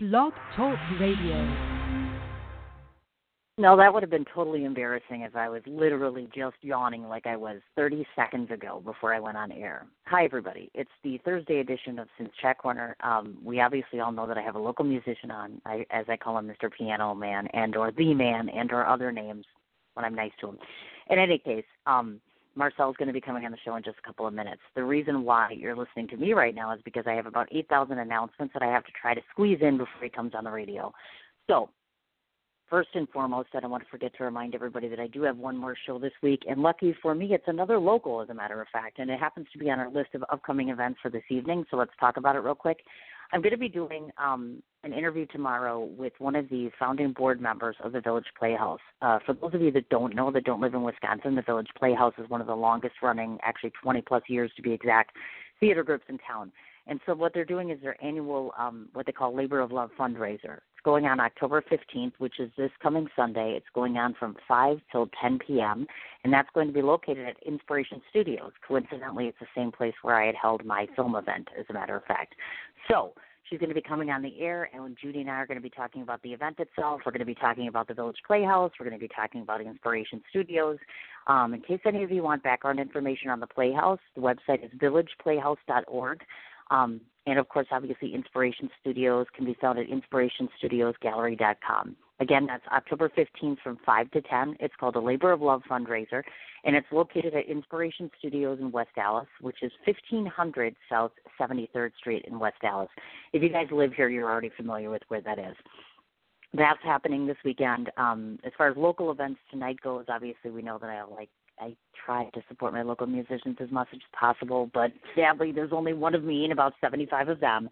Blog Talk Radio. No, that would have been totally embarrassing if I was literally just yawning like I was 30 seconds ago before I went on air. Hi, everybody. It's the Thursday edition of Since Chat Corner. Um, we obviously all know that I have a local musician on, I, as I call him, Mr. Piano Man, and or the Man, and or other names when I'm nice to him. In any case, um, Marcell's going to be coming on the show in just a couple of minutes. The reason why you're listening to me right now is because I have about 8,000 announcements that I have to try to squeeze in before he comes on the radio. So, first and foremost, I don't want to forget to remind everybody that I do have one more show this week, and lucky for me, it's another local, as a matter of fact, and it happens to be on our list of upcoming events for this evening. So let's talk about it real quick. I'm going to be doing um, an interview tomorrow with one of the founding board members of the Village Playhouse. Uh, for those of you that don't know, that don't live in Wisconsin, the Village Playhouse is one of the longest running, actually 20 plus years to be exact, theater groups in town. And so what they're doing is their annual, um, what they call Labor of Love fundraiser. It's going on October 15th, which is this coming Sunday. It's going on from 5 till 10 p.m., and that's going to be located at Inspiration Studios. Coincidentally, it's the same place where I had held my film event, as a matter of fact. So She's going to be coming on the air, and Judy and I are going to be talking about the event itself, we're going to be talking about the Village Playhouse. We're going to be talking about Inspiration Studios. Um, in case any of you want background information on the Playhouse, the website is villageplayhouse.org. Um, and of course, obviously, Inspiration Studios can be found at inspirationstudiosgallery.com. Again, that's October 15th from 5 to 10. It's called a Labor of Love fundraiser, and it's located at Inspiration Studios in West Allis, which is 1500 South 73rd Street in West Allis. If you guys live here, you're already familiar with where that is. That's happening this weekend. Um, as far as local events tonight goes, obviously we know that I like I try to support my local musicians as much as possible, but sadly, there's only one of me and about 75 of them.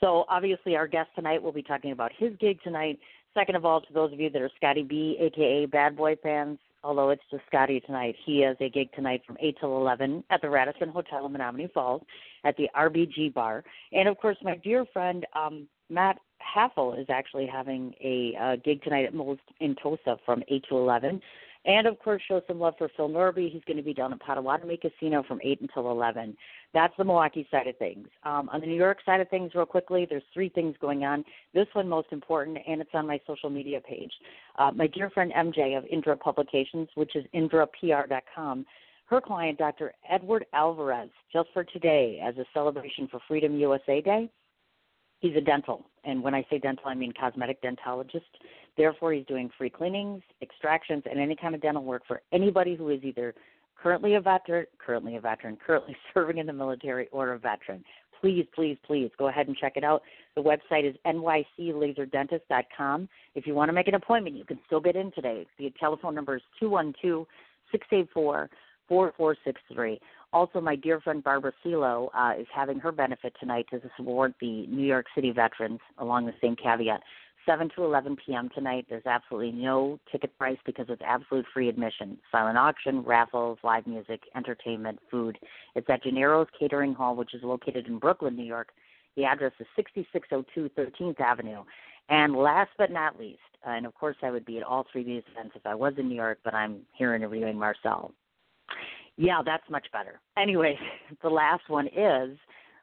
So obviously, our guest tonight will be talking about his gig tonight. Second of all, to those of you that are Scotty B, aka Bad Boy fans, although it's just Scotty tonight, he has a gig tonight from 8 till 11 at the Radisson Hotel in Menomonee Falls at the RBG Bar. And of course, my dear friend um, Matt Haffel is actually having a uh, gig tonight at Moe's in Tosa from 8 to 11. And of course, show some love for Phil Norby. He's going to be down at Potawatomi Casino from 8 until 11. That's the Milwaukee side of things. Um, on the New York side of things, real quickly, there's three things going on. This one most important, and it's on my social media page. Uh, my dear friend MJ of Indra Publications, which is indrapr.com, her client, Dr. Edward Alvarez, just for today, as a celebration for Freedom USA Day, he's a dental. And when I say dental, I mean cosmetic dentologist. Therefore, he's doing free cleanings, extractions, and any kind of dental work for anybody who is either currently a veteran, currently a veteran, currently serving in the military, or a veteran. Please, please, please go ahead and check it out. The website is nyclaserdentist.com. If you want to make an appointment, you can still get in today. The telephone number is 212 684 4463. Also, my dear friend Barbara Silo uh, is having her benefit tonight to support the New York City veterans along the same caveat. 7 to 11 p.m. tonight. There's absolutely no ticket price because it's absolute free admission. Silent auction, raffles, live music, entertainment, food. It's at Gennaro's Catering Hall, which is located in Brooklyn, New York. The address is 6602 13th Avenue. And last but not least, and of course I would be at all three of these events if I was in New York, but I'm here interviewing Marcell. Yeah, that's much better. Anyway, the last one is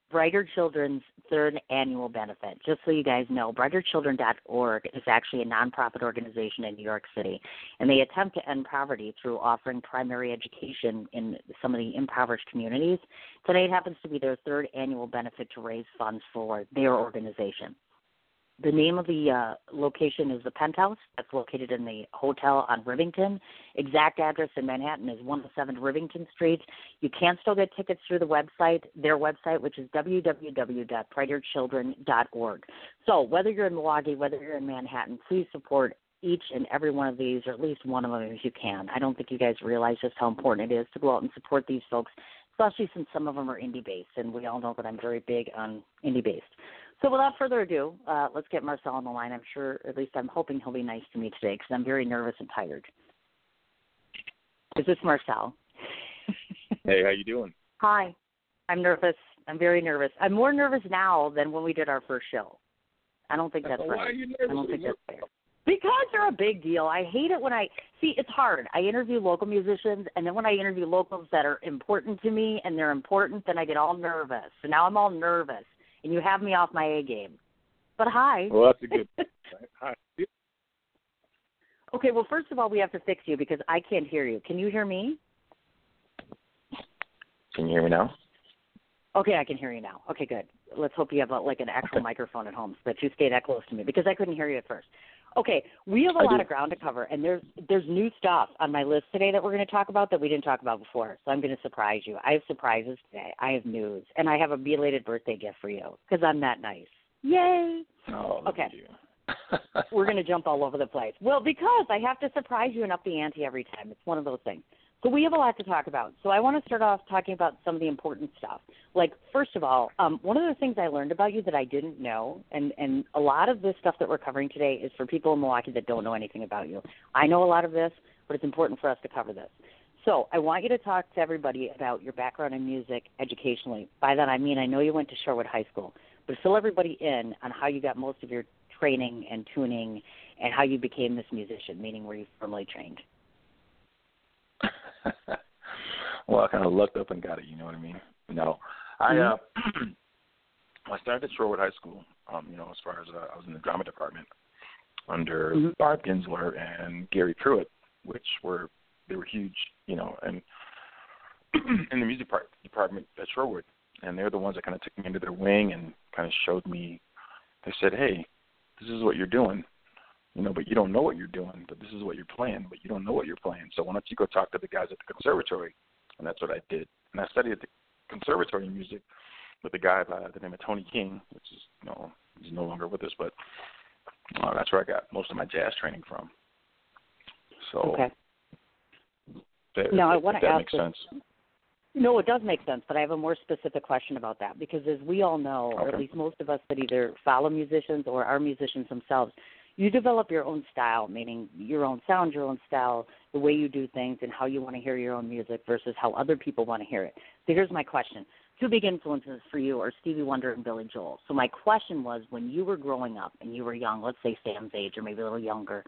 Brighter Children's third annual benefit. Just so you guys know, brighterchildren.org is actually a nonprofit organization in New York City, and they attempt to end poverty through offering primary education in some of the impoverished communities. Today it happens to be their third annual benefit to raise funds for their organization. The name of the uh, location is the Penthouse. That's located in the hotel on Rivington. Exact address in Manhattan is 107 Rivington Street. You can still get tickets through the website, their website, which is www.brighterchildren.org. So whether you're in Milwaukee, whether you're in Manhattan, please support each and every one of these, or at least one of them if you can. I don't think you guys realize just how important it is to go out and support these folks, especially since some of them are indie based, and we all know that I'm very big on indie based. So without further ado, uh, let's get Marcell on the line. I'm sure, at least I'm hoping he'll be nice to me today because I'm very nervous and tired. Is this Marcell? hey, how you doing? Hi. I'm nervous. I'm very nervous. I'm more nervous now than when we did our first show. I don't think that's Why right. Are you nervous? I don't think that's fair. Because they're a big deal. I hate it when I see it's hard. I interview local musicians and then when I interview locals that are important to me and they're important, then I get all nervous. So now I'm all nervous and you have me off my A game. But hi. Well, that's a good. hi. Okay, well, first of all, we have to fix you because I can't hear you. Can you hear me? Can you hear me now? Okay, I can hear you now. Okay, good. Let's hope you have a, like an actual Okay. microphone at home so that you stay that close to me because I couldn't hear you at first. Okay, we have a I lot do. of ground to cover, and there's there's new stuff on my list today that we're going to talk about that we didn't talk about before. So I'm going to surprise you. I have surprises today. I have news, and I have a belated birthday gift for you because I'm that nice. Yay! Oh, look Okay. you. we're going to jump all over the place. Well, because I have to surprise you and up the ante every time. It's one of those things. So we have a lot to talk about. So I want to start off talking about some of the important stuff. Like first of all, um, one of the things I learned about you that I didn't know, and and a lot of this stuff that we're covering today is for people in Milwaukee that don't know anything about you. I know a lot of this, but it's important for us to cover this. So I want you to talk to everybody about your background in music educationally. By that I mean I know you went to Shorewood High School, but fill everybody in on how you got most of your training and tuning and how you became this musician, meaning where you formally trained. well, I kind of lucked up and got it. You know what I mean? No, I uh, I started at Shorewood High School. Um, you know, as far as uh, I was in the drama department under Mhm. Barb Ginsler and Gary Pruitt, which were they were huge. You know, and in the music part, department at Shorewood, and they're the ones that kind of took me under their wing and kind of showed me. They said, "Hey, this is what you're doing." You know, but you don't know what you're doing, but this is what you're playing, but you don't know what you're playing. So why don't you go talk to the guys at the conservatory? And that's what I did. And I studied at the conservatory music with a guy by the name of Tony King, which is, you know, he's no longer with us, but uh, that's where I got most of my jazz training from. So Okay. that, Now, I wanna that ask makes this- sense. No, it does make sense, but I have a more specific question about that because as we all know, or at least most of us that either follow musicians or are musicians themselves, you develop your own style, meaning your own sound, your own style, the way you do things, and how you want to hear your own music versus how other people want to hear it. So here's my question. Two big influences for you are Stevie Wonder and Billy Joel. So my question was when you were growing up and you were young, let's say Sam's age or maybe a little younger,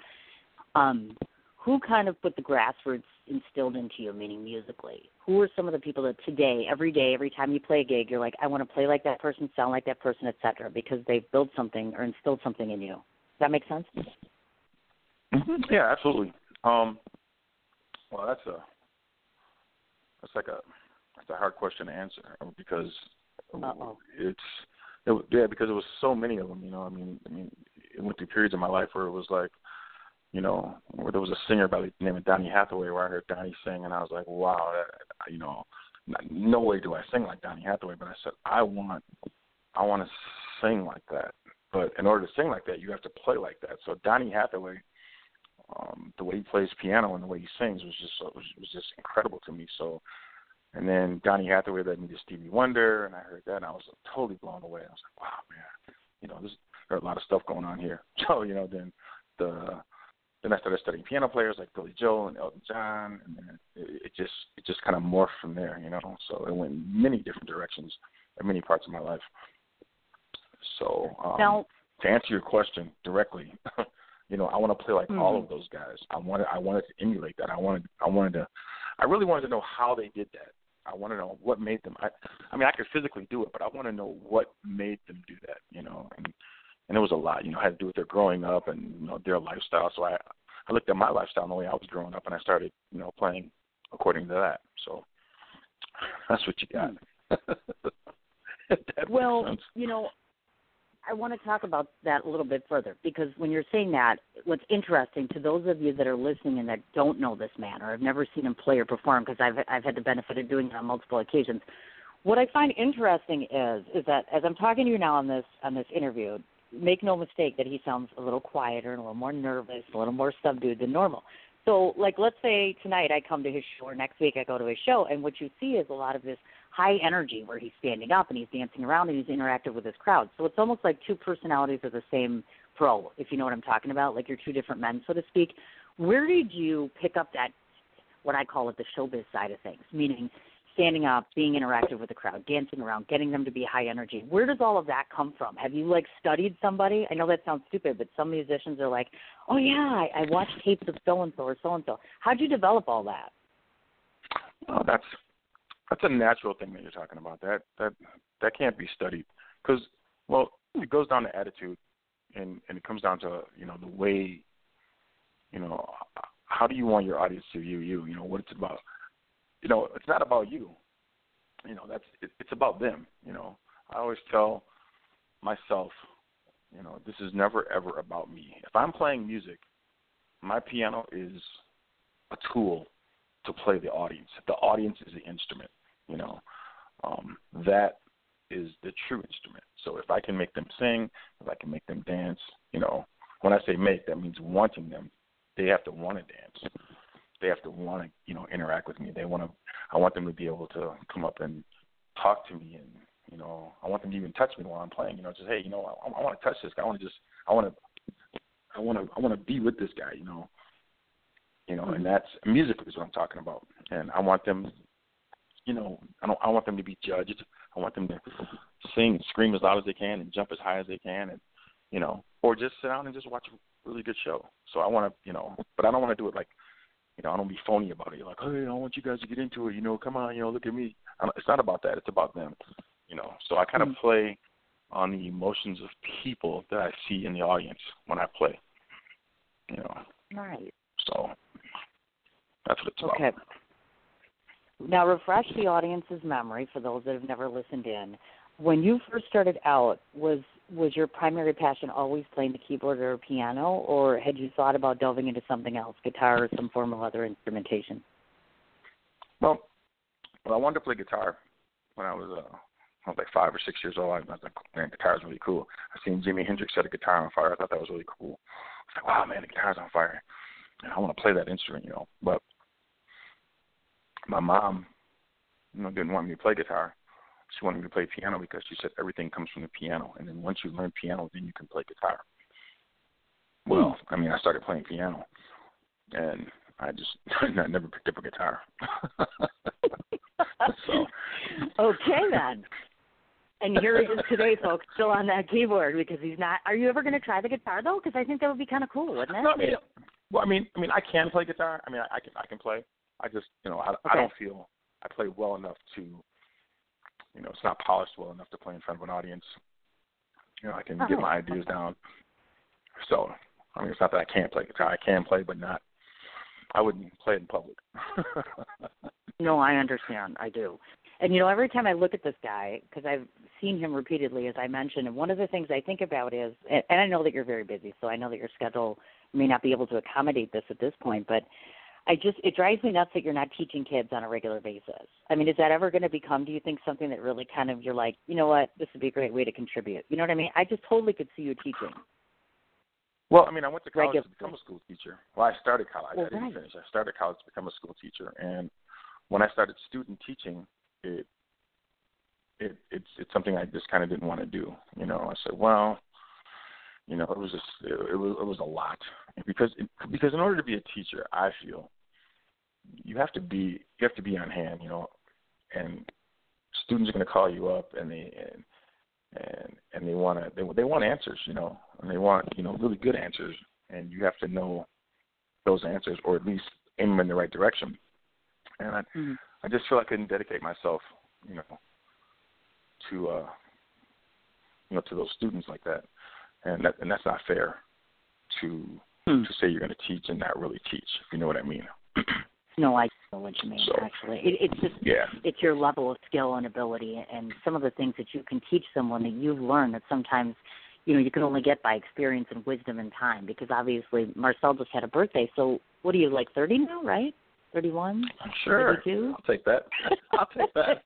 um, who kind of put the grassroots instilled into you, meaning musically? Who are some of the people that today, every day, every time you play a gig, you're like, I want to play like that person, sound like that person, et cetera, because they've built something or instilled something in you? Does that make sense? hmm Yeah, absolutely. Um, well, that's a that's like a that's a hard question to answer because Uh-oh. it's it, was- yeah because it was so many of them. You know, I mean, I mean, it went through periods of my life where it was like, you know, where there was a singer by the name of Donny Hathaway where I heard Donny sing and I was like, wow, that, you know, no way do I sing like Donny Hathaway, but I said I want I want to sing like that. But in order to sing like that, you have to play like that. So Donny Hathaway um, the way he plays piano and the way he sings was just was, was just incredible to me. So, and then Donny Hathaway led me to Stevie Wonder, and I heard that, and I was totally blown away. I was like, wow, man, you know, there's there's a lot of stuff going on here. So, you know, then the then I started studying piano players like Billy Joel and Elton John, and then it, it just it just kind of morphed from there, you know. So it went many different directions in many parts of my life. So um, now, to answer your question directly, you know, I want to play like all Mhm. of those guys. I wanted I wanted to emulate that. I wanted I wanted to I really wanted to know how they did that. I want to know what made them. I I mean, I could physically do it, but I want to know what made them do that. You know, and and it was a lot. You know, had to do with their growing up and you know their lifestyle. So I I looked at my lifestyle and the way I was growing up, and I started you know playing according to that. So that's what you got. That well, you know, I want to talk about that a little bit further because when you're saying that, what's interesting to those of you that are listening and that don't know this man or have never seen him play or perform, because I've I've had the benefit of doing it on multiple occasions. What I find interesting is is that as I'm talking to you now on this on this interview, make no mistake that he sounds a little quieter and a little more nervous, a little more subdued than normal. So, like, let's say tonight I come to his show, or next week I go to his show, and what you see is a lot of this high energy where he's standing up and he's dancing around and he's interactive with his crowd. So it's almost like two personalities of the same pro, if you know what I'm talking about, like you're two different men, so to speak. Where did you pick up that, what I call it, the showbiz side of things, meaning standing up, being interactive with the crowd, dancing around, getting them to be high energy? Where does all of that come from? Have you like studied somebody? I know that sounds stupid, but some musicians are like, oh yeah, I, I watched tapes of so and so or so and so. How'd you develop all that? Oh, that's that's a natural thing that you're talking about. That that that can't be studied because well, it goes down to attitude. and and it comes down to you know the way, you know, how do you want your audience to view you? You know what it's about. You know, it's not about you. You know, that's it, it's about them. You know, I always tell myself, you know, this is never ever about me. If I'm playing music, my piano is a tool to play the audience. The audience is the instrument. You know, um, that is the true instrument. So if I can make them sing, if I can make them dance, you know, when I say make, that means wanting them. They have to want to dance. They have to want to, you know, interact with me. They want to. I want them to be able to come up and talk to me, and you know, I want them to even touch me while I'm playing. You know, just hey, you know, I, I want to touch this guy. I want to just, I want to, I want to, I want to be with this guy. You know, you know, and mm-hmm. that's music is what I'm talking about. And I want them, you know, I don't, I want them to be judged. I want them to sing and scream as loud as they can and jump as high as they can, and you know, or just sit down and just watch a really good show. So I want to, you know, but I don't want to do it like, you know, I don't be phony about it. Like, hey, I want you guys to get into it. You know, come on, you know, look at me. It's not about that. It's about them. You know, so I kind of mm-hmm. play on the emotions of people that I see in the audience when I play. You know. Right. So that's what it's about. Okay. Now, refresh the audience's memory for those that have never listened in. When you first started out, was was your primary passion always playing the keyboard or piano, or had you thought about delving into something else, guitar or some form of other instrumentation? Well, well, I wanted to play guitar when I was uh, I was like five or six years old. I was like, man, guitar is really cool. I seen Jimi Hendrix set a guitar on fire. I thought that was really cool. I was like, wow, man, the guitar's on fire. And I want to play that instrument, you know. But my mom, you know, didn't want me to play guitar. She wanted me to play piano because she said everything comes from the piano, and then once you learn piano, then you can play guitar. Hmm. Well, I mean, I started playing piano, and I just I never picked up a guitar. so. Okay then. And here he is today, folks, still on that keyboard because he's not. Are you ever going to try the guitar though? Because I think that would be kind of cool, wouldn't it? No, I mean, well, I mean, I mean, I can play guitar. I mean, I, I can, I can play. I just, you know, I, okay. I don't feel I play well enough to, you know, it's not polished well enough to play in front of an audience. You know, I can oh. get my ideas down. So, I mean, it's not that I can't play guitar. I can play, but not. I wouldn't play it in public. no, I understand. I do. And you know, every time I look at this guy, because I've seen him repeatedly, as I mentioned, and one of the things I think about is, and I know that you're very busy, so I know that your schedule may not be able to accommodate this at this point, but I just it drives me nuts that you're not teaching kids on a regular basis. I mean, is that ever going to become? Do you think something that really kind of you're like, you know what, this would be a great way to contribute? You know what I mean? I just totally could see you teaching. Well, I mean, I went to college to become a school teacher. Well, I started college. Well, I didn't right. finish. I started college to become a school teacher, and when I started student teaching, it it it's it's something I just kind of didn't want to do. You know, I said, well, you know, it was just it, it was it was a lot because it, because in order to be a teacher, I feel you have to be you have to be on hand, you know, and students are going to call you up and they and and and they want to they they want answers, you know, and they want you know really good answers, and you have to know those answers or at least aim them in the right direction. And I mm-hmm. I just feel I couldn't dedicate myself, you know, to uh you know to those students like that, and that and that's not fair to mm. to say you're going to teach and not really teach, if you know what I mean. No, I know what you mean. So, actually, it, it's just yeah. it's your level of skill and ability, and some of the things that you can teach someone that you've learned that sometimes you know you can only get by experience and wisdom and time. Because obviously, Marcell just had a birthday. So what are you like? Thirty now, right? Thirty-one. Sure. 32? I'll take that. I'll take that.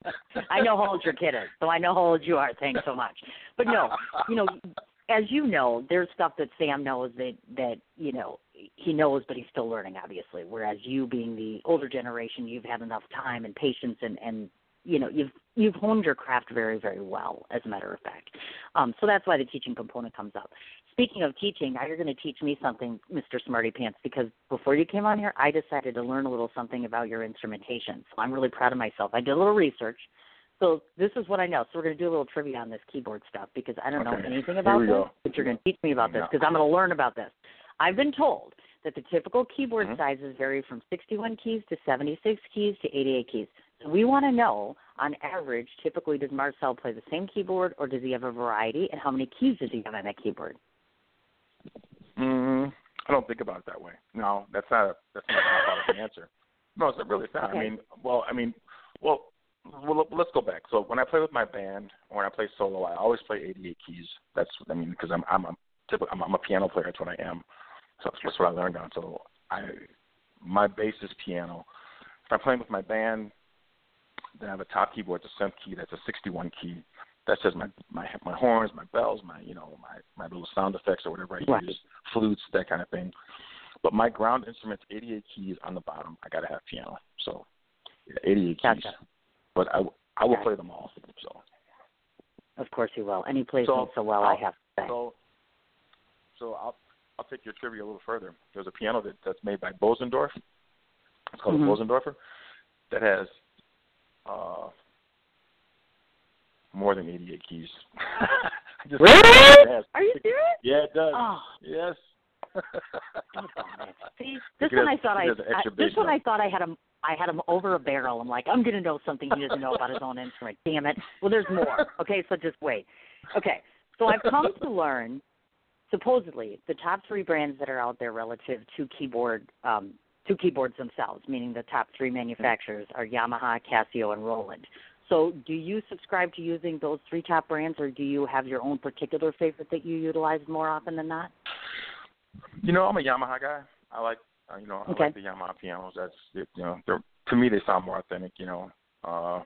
I know how old your kid is, so I know how old you are. Thanks so much. But no, you know, as you know, there's stuff that Sam knows that that you know he knows, but he's still learning, obviously. Whereas you, being the older generation, you've had enough time and patience, and and you know you've you've honed your craft very very well, as a matter of fact. Um, so that's why the teaching component comes up. Speaking of teaching, now you're going to teach me something, Mr. Smarty Pants, because before you came on here, I decided to learn a little something about your instrumentation. So I'm really proud of myself. I did a little research so this is what I know. So we're going to do a little trivia on this keyboard stuff because I don't okay. know anything about this, go. but you're going to teach me about this because I'm going to learn about this. I've been told that the typical keyboard mm-hmm. sizes vary from 61 keys to 76 keys to 88 keys. So we want to know on average, typically does Marcell play the same keyboard, or does he have a variety? And how many keys does he have on that keyboard? Mm, I don't think about it that way. No, that's not a that's not a the answer. No, it's really not. Okay. I mean, well, I mean, well, well, let's go back. So when I play with my band, or when I play solo, I always play 88 keys. That's what I mean, because I'm I'm a typical, I'm, I'm a piano player. That's what I am. So that's what I learned on. So I my bass is piano. If I'm playing with my band, then I have a top keyboard, it's a synth key. That's a 61 key. That's just my my my horns, my bells, my you know my my little sound effects or whatever I Right. use, flutes, that kind of thing. But my ground instrument's 88 keys on the bottom. I gotta have piano, so yeah, 88 keys. But I I will play them all. So Of course he will, and he plays So, them so well. I I'll- have to say. so so I'll I'll take your trivia a little further. There's a piano that that's made by Bosendorf. It's called Mhm. a Bosendorfer that has uh more than 88 keys. Just- Really? Are you serious? Yeah, it does. Oh, Yes. See, this one I thought I, I this one I thought I had him I had him over a barrel. I'm like, I'm gonna know something he doesn't know about his own instrument. Damn it. Well there's more. Okay, so just wait. Okay. So I've come to learn supposedly the top three brands that are out there relative to keyboard um to keyboards themselves, meaning the top three manufacturers are Yamaha, Casio, and Roland. So, do you subscribe to using those three top brands, or do you have your own particular favorite that you utilize more often than not? You know, I'm a Yamaha guy. I like, uh, you know, I Okay. like the Yamaha pianos. That's, it, you know, they're to me they sound more authentic. You know, uh,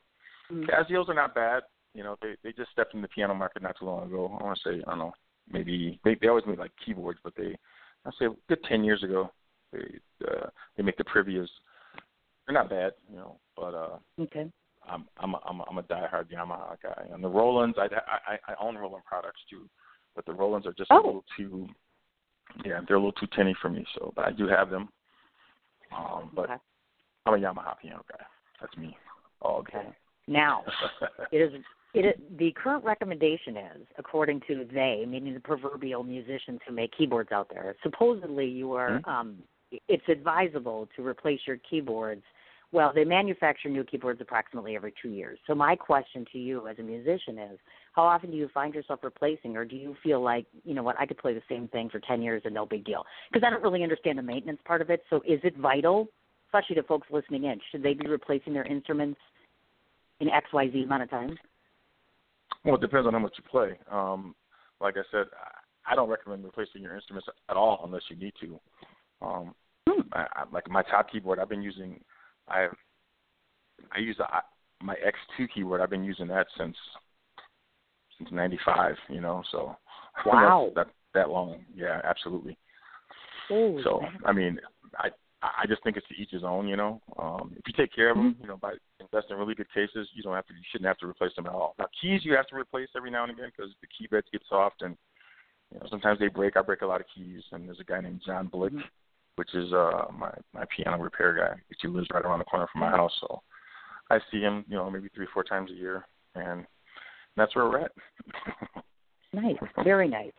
Mm. Casios are not bad. You know, they they just stepped in the piano market not too long ago. I want to say, I don't know, maybe they they always made like keyboards, but they, I say, a good ten years ago, they uh, they make the Privias. They're not bad, you know, but uh, Okay. I'm I'm a, I'm a, I'm a diehard Yamaha guy. And the Rolands, I I I own Roland products too, but the Rolands are just Oh. a little too, yeah, they're a little too tinny for me. So, but I do have them. Um, but Okay. I'm a Yamaha piano guy. That's me. All Okay. Now, it is it is, the current recommendation is, according to they, meaning the proverbial musicians who make keyboards out there, supposedly you are Mhm. um, it's advisable to replace your keyboards. Well, they manufacture new keyboards approximately every two years. So my question to you as a musician is, how often do you find yourself replacing, or do you feel like, you know what, I could play the same thing for ten years and no big deal? Because I don't really understand the maintenance part of it. So is it vital, especially to folks listening in? Should they be replacing their instruments in X Y Z amount of time? Well, it depends on how much you play. Um, like I said, I- I don't recommend replacing your instruments at all unless you need to. Um, Hmm. I, I, like my top keyboard, I've been using. I. I use a, my X2 keyboard. I've been using that since since '95. You know, so Wow. that that long. Yeah, absolutely. Holy So man. I mean, I I just think it's to each his own. You know, um, if you take care of them, you know, by investing in really good cases, you don't have to. You shouldn't have to replace them at all. Now keys you have to replace every now and again because the key beds get soft and you know sometimes they break. I break a lot of keys, and there's a guy named John Blick, Mhm. Which is uh my my piano repair guy, which he lives right around the corner from my house. So I see him, you know, maybe three four times a year, and that's where we're at. nice, very nice.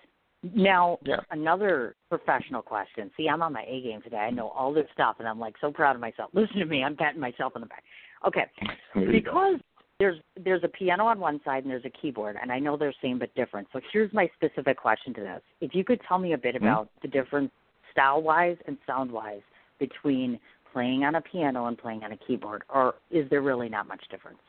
Now, Yeah. another professional question. See, I'm on my A game today. I know all this stuff, and I'm like so proud of myself. Listen to me. I'm patting myself on the back. Okay, There because there's there's a piano on one side and there's a keyboard, and I know they're same but different. So here's my specific question to this: If you could tell me a bit Mhm. about the difference, style-wise and sound-wise, between playing on a piano and playing on a keyboard, or is there really not much difference?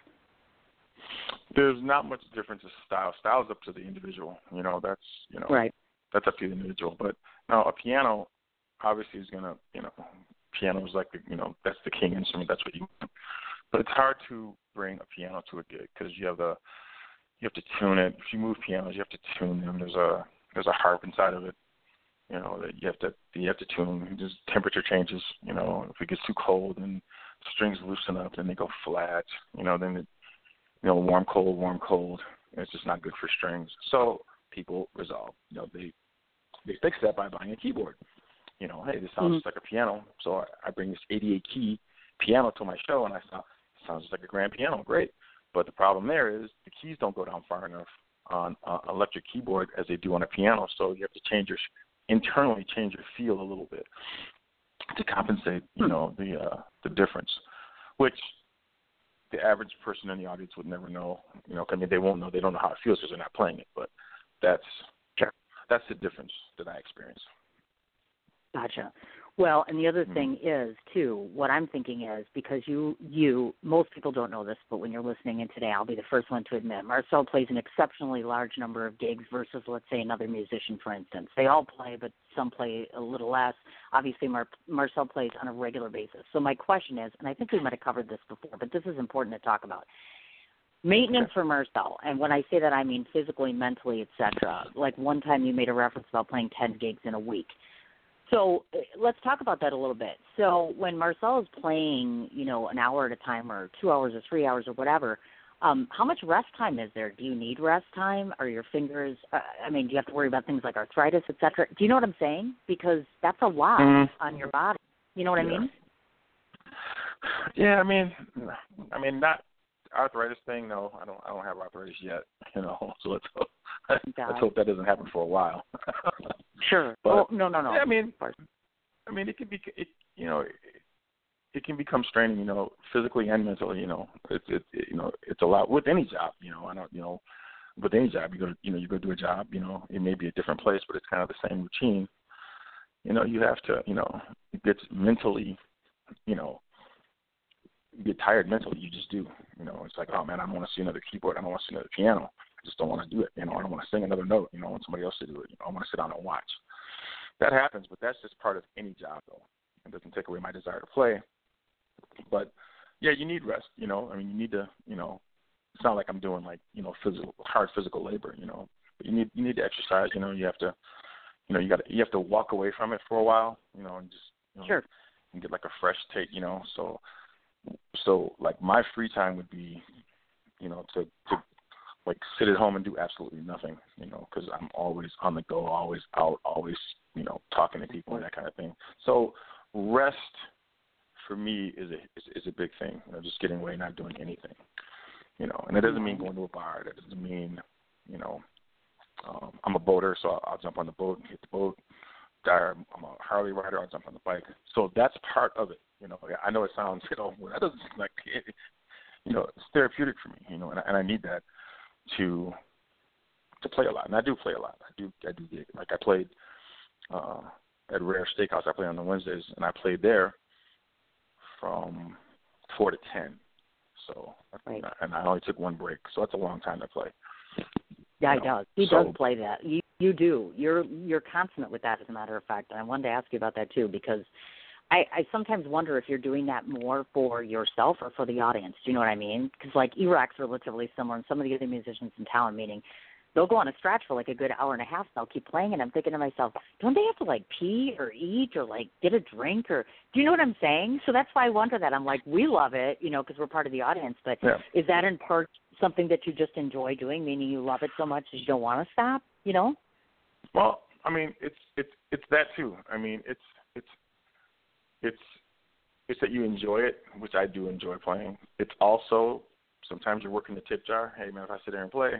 There's not much difference in style. Style is up to the individual. You know, that's you know Right. that's up to the individual. But now a piano obviously is gonna you know piano is like the you know that's the king instrument. That's what you. But it's hard to bring a piano to a gig because you have the you have to tune it. If you move pianos, you have to tune them. There's a there's a harp inside of it. You know that you have to you have to tune. There's temperature changes. You know if it gets too cold and strings loosen up, then they go flat. You know then it you know warm cold warm cold. It's just not good for strings. So people resolve. You know they they fix that by buying a keyboard. You know, hey, this sounds Mhm. just like a piano, so I, I bring this 88 key piano to my show, and I sound it sounds just like a grand piano. Great, but the problem there is the keys don't go down far enough on uh, electric keyboard as they do on a piano. So you have to change your internally change your feel a little bit to compensate. You know the uh, the difference, which the average person in the audience would never know. You know, I mean, they won't know. They don't know how it feels because they're not playing it. But that's that's the difference that I experience. Gotcha. Well, and the other Mm-hmm. thing is too, what I'm thinking is because you you most people don't know this, but when you're listening in today, I'll be the first one to admit Marcell plays an exceptionally large number of gigs versus let's say another musician for instance. They all play, but some play a little less. Obviously Mar- Marcell plays on a regular basis. So my question is, and I think we might have covered this before, but this is important to talk about. Maintenance for Marcell, and when I say that I mean physically, mentally, etc. Like one time you made a reference about playing 10 gigs in a week. So uh, let's talk about that a little bit. So when Marcell is playing, you know, an hour at a time or two hours or three hours or whatever, um, how much rest time is there? Do you need rest time? Are your fingers? Uh, I mean, do you have to worry about things like arthritis, et cetera? Do you know what I'm saying? Because that's a lot Mhm. on your body. You know what I mean? Yeah, I mean, I mean, not arthritis thing. No, I don't. I don't have arthritis yet. You know, so let's hope, let's hope that doesn't happen for a while. Sure. But- oh no, no, no. Yeah, I mean, I mean, it can be, it, you know, it, it can become straining, you know, physically and mentally. You know, it's it, it, you know, it's a lot with any job. You know, I don't, you know, with any job, you go, you know, you go do a job. You know, it may be a different place, but it's kind of the same routine. You know, you have to, you know, it gets mentally, you know, you get tired mentally. You just do. You know, it's like, oh man, I don't want to see another keyboard. I don't want to see another piano. I just don't want to do it. You know, I don't want to sing another note. You know, I want somebody else to do it. You know, I want to sit down and watch. That happens, but that's just part of any job, though. It doesn't take away my desire to play. But yeah, you need rest. You know, I mean, you need to. You know, it's not like I'm doing like you know physical hard physical labor. You know, but you need you need to exercise. You know, you have to. You know, you got you have to walk away from it for a while. You know, and just you know, Sure. and get like a fresh take. You know, so so like my free time would be, you know, to to like sit at home and do absolutely nothing, you know, because I'm always on the go, always out, always, you know, talking to people and that kind of thing. So rest for me is a is, is a big thing. You know, just getting away, not doing anything. You know, and it doesn't mean going to a bar. That doesn't mean, you know, um, I'm a boater, so I'll, I'll jump on the boat and hit the boat. I'm a Harley rider, I'll jump on the bike. So that's part of it. You know, I know it sounds, you know, that doesn't like, it, you know, it's therapeutic for me. You know, and I, and I need that to to play a lot, and I do play a lot. I do I do gig. Like I played uh, at Rare Steakhouse. I play on the Wednesdays, and I played there from four to ten. So Right. and I only took one break, so that's a long time to play. Yeah, you he know, does. He so- does play that. You you do. You're you're consummate with that, as a matter of fact. And I wanted to ask you about that too, because I I sometimes wonder if you're doing that more for yourself or for the audience. Do you know what I mean? Because like E-Rock's relatively similar, and some of the other musicians in town, meaning they'll go on a stretch for like a good hour and a half, and they'll keep playing, and I'm thinking to myself, don't they have to like pee or eat or like get a drink or do you know what I'm saying? So that's why I wonder that. I'm like, we love it, you know, because we're part of the audience, but Yeah. is that in part something that you just enjoy doing, meaning you love it so much that you don't want to stop? You know? Well, I mean, it's it's it's that too. I mean, it's it's it's that you enjoy it, which I do enjoy playing. It's also sometimes you're working the tip jar. Hey man, if I sit there and play,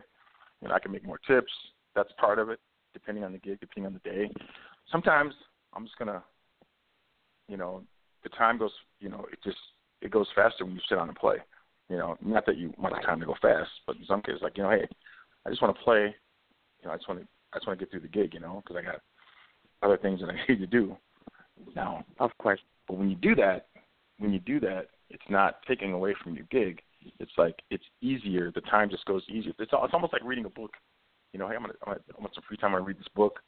you know, I can make more tips. That's part of it, depending on the gig, depending on the day. Sometimes I'm just gonna, you know, the time goes, you know, it just it goes faster when you sit down and play. You know, not that you want the time to go fast, but in some cases, like you know, hey, I just want to play. You know, I just want to I just want to get through the gig, you know, because I got other things that I need to do. Now, Of course. But when you do that, when you do that, it's not taking away from your gig. It's like it's easier. The time just goes easier. It's all it's almost like reading a book. You know, hey, I'm gonna, I'm gonna I want some free time. I read this book.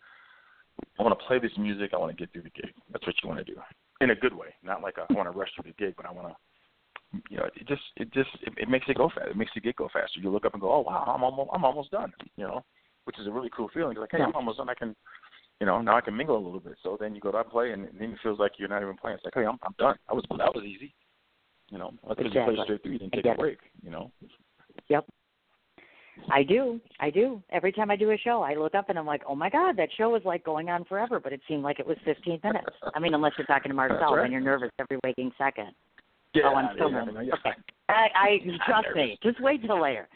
I want to play this music. I want to get through the gig. That's what you want to do in a good way, not like a, I want to rush through the gig, but I want to. You know, it just it just it, it makes it go fast. It makes the gig go faster. You look up and go, oh wow, I'm almost I'm almost done. You know, which is a really cool feeling. You're like, hey, I'm almost done. I can you know, now I can mingle a little bit. So then you go to play, and then it feels like you're not even playing. It's like, hey, I'm, I'm done. I was that was easy. You know, because you Exactly. play straight through, you didn't take a break. You know. Yep. I do. I do. Every time I do a show, I look up and I'm like, oh my God, that show was like going on forever, but it seemed like it was 15 minutes. I mean, unless you're talking to Marcell, right. then you're nervous every waking second. Yeah, oh, I'm still yeah, nervous. I mean, Okay. I, I trust me. Just wait till later.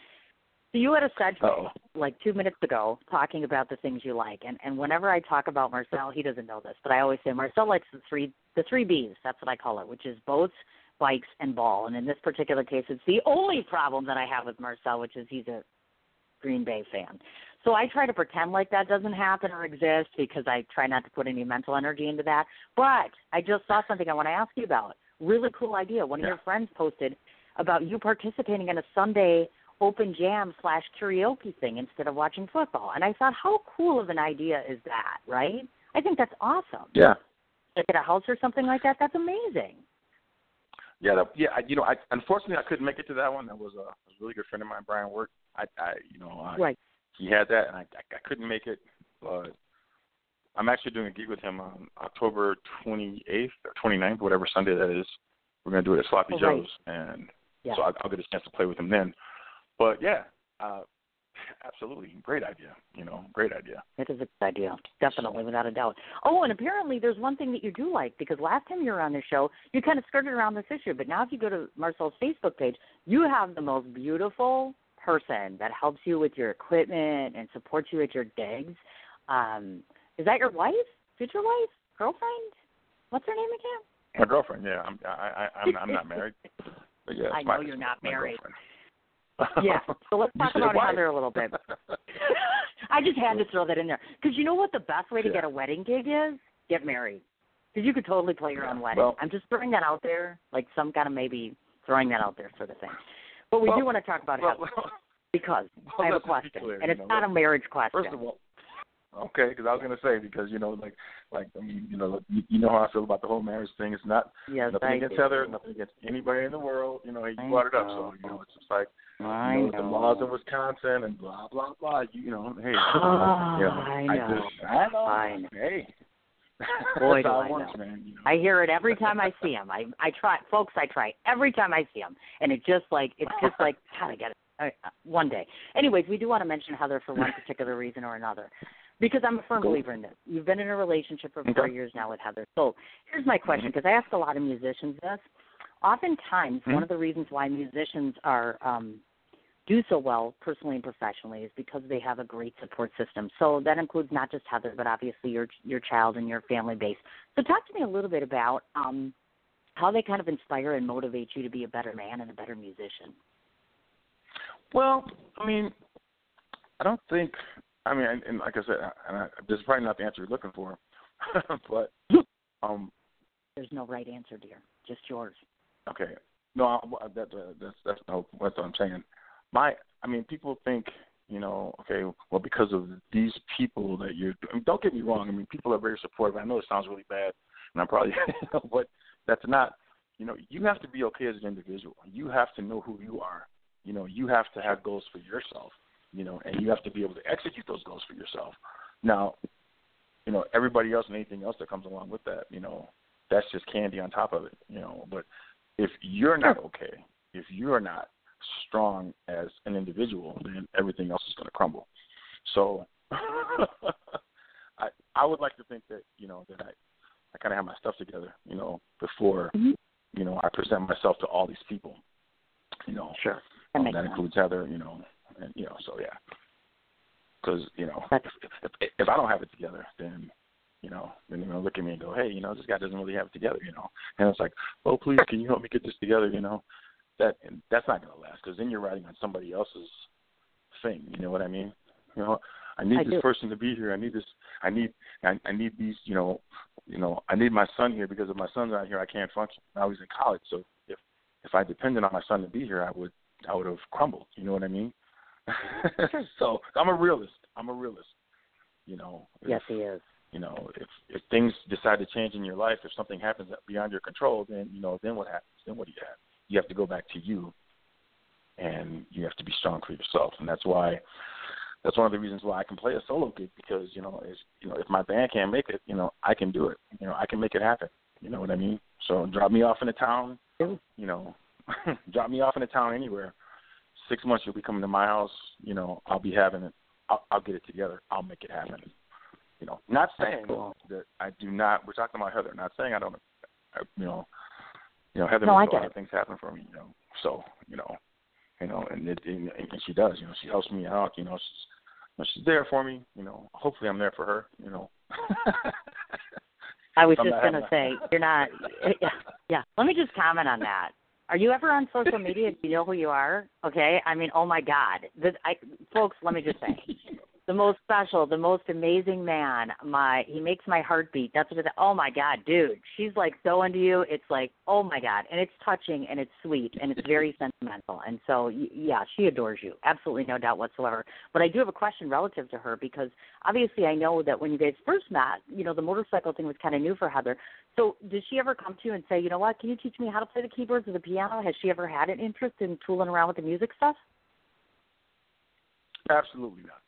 So you had a Uh-oh. like two minutes ago talking about the things you like, and and whenever I talk about Marcell, he doesn't know this, but I always say Marcell likes the three the three B's. That's what I call it, which is boats, bikes, and ball. And in this particular case, it's the only problem that I have with Marcell, which is he's a Green Bay fan. So I try to pretend like that doesn't happen or exist because I try not to put any mental energy into that. But I just saw something I want to ask you about. Really cool idea. One of Yeah. your friends posted about you participating in a Sunday open jam slash karaoke thing instead of watching football. And I thought, how cool of an idea is that, right? I think that's awesome. Yeah. Like at a house or something like that, that's amazing. Yeah, that, yeah. I, you know, I unfortunately I couldn't make it to that one. That was a, a really good friend of mine, Brian Work. I, I, you know, I, Right. he had that, and I, I, I couldn't make it. But I'm actually doing a gig with him on October 28th or 29th, whatever Sunday that is. We're gonna do it at Sloppy Oh, right. Joe's, and Yeah. so I, I'll get a chance to play with him then. But yeah, uh, absolutely, great idea. You know, great idea. It is a good idea, definitely, without a doubt. Oh, and apparently there's one thing that you do like because last time you were on the show, you kind of skirted around this issue. But now, if you go to Marcell's Facebook page, you have the most beautiful person that helps you with your equipment and supports you at your digs. Um, is that your wife, future wife, girlfriend? What's her name again? My girlfriend, yeah. I'm, I, I, I'm, I'm not married, but yeah, I my, know you're not married. girlfriend. Yeah. So let's talk about wife. Heather a little bit. I just had to throw that in there because you know what the best way to Yeah. get a wedding gig is? Get married. Because you could totally play your Yeah. own wedding. Well- I'm just throwing that out there, like some kind of maybe throwing that out there sort of thing. But we Well- do want to talk about well, Heather well, because I have a question, clear, and you it's know, not a marriage question. First of all, okay, because I was gonna say because you know like like I mean you know you, you know how I feel about the whole marriage thing. It's not yes, nothing I against do. Heather, nothing against anybody in the world. You know, you I brought it up, so you know it's just like I you know. know, the laws in Wisconsin and blah blah blah. You, know, hey, Oh, you know, I I just I know. I know. Hey, Boy, do I works, know. man. You know. I hear it every time I see him. I I try, folks. I try every time I see him, and it just like it's just like God, I get it uh, uh, one day. Anyways, we do want to mention Heather for one particular reason or another, because I'm a firm Go. believer in this. You've been in a relationship for four Okay. years now with Heather. So here's my question, because I ask a lot of musicians this. Oftentimes, Mhm. one of the reasons why musicians are um, do so well personally and professionally is because they have a great support system. So that includes not just Heather, but obviously your your child and your family base. So talk to me a little bit about um, how they kind of inspire and motivate you to be a better man and a better musician. Well, I mean, I don't think. I mean, and, and like I said, and I, this is probably not the answer you're looking for, but um, There's no right answer, dear. Just yours. okay, no, I, that, uh, that's that's no, that's what I'm saying. My, I mean, people think, you know, okay, well, because of these people that you're. I mean, don't get me wrong. I mean, people are very supportive. I know it sounds really bad, and I'm probably, but that's not. You know, you have to be okay as an individual. You have to know who you are. You know, you have to have goals for yourself. You know, and you have to be able to execute those goals for yourself. Now, you know, everybody else and anything else that comes along with that, you know, that's just candy on top of it. You know, but if you're not okay, if you're not strong as an individual, then everything else is going to crumble. So, I I would like to think that you know that I I kind of have my stuff together, you know, before Mhm. you know I present myself to all these people. You know, Sure. That um, that includes Heather, you know, and you know, so yeah. Because you know, if, if if I don't have it together, then you know, then they're gonna look at me and go, hey, you know, this guy doesn't really have it together, you know. And it's like, oh, please, can you help me get this together, you know? That and that's not gonna last because then you're riding on somebody else's thing. You know what I mean? You know, I need I this do. person to be here. I need this. I need. I, I need these. You know. You know. I need my son here because if my son's not here, I can't function. Now he's in college, so if if I depended on my son to be here, I would I would have crumbled. You know what I mean? so I'm a realist. I'm a realist. You know. If, Yes, he is. You know, if if things decide to change in your life, if something happens beyond your control, then you know, then what happens? Then what do you have? You have to go back to you, and you have to be strong for yourself. And that's why that's one of the reasons why I can play a solo gig because you know, is you know, if my band can't make it, you know, I can do it. You know, I can make it happen. You know what I mean? So drop me off in a town, you know, drop me off in a town anywhere. Six months you'll be coming to my house. You know, I'll be having it. I'll, I'll get it together. I'll make it happen. You know, not saying cool. that I do not. We're talking about Heather. Not saying I don't. I, you know, you know, Heather No, I makes a get lot it. of things happen for me. You know, so you know, you know, and it, and, and she does. You know, she helps me out. You know, she's you know, she's there for me. You know, hopefully I'm there for her. You know. I was I'm just going to say you're not. Eh, yeah. Let me just comment on that. Are you ever on social media? Do you know who you are? Okay. I mean, oh my God. The, I, folks, let me just say, the most special, the most amazing man. My he makes my heart beat. That's what it. Oh my God, dude, she's like so into you. It's like oh my God, and it's touching and it's sweet and it's very sentimental. And so yeah, she adores you, absolutely no doubt whatsoever. But I do have a question relative to her because obviously I know that when you guys first met, you know the motorcycle thing was kind of new for Heather. So did she ever come to you and say, you know what, can you teach me how to play the keyboards or the piano? Has she ever had an interest in tooling around with the music stuff? Absolutely not.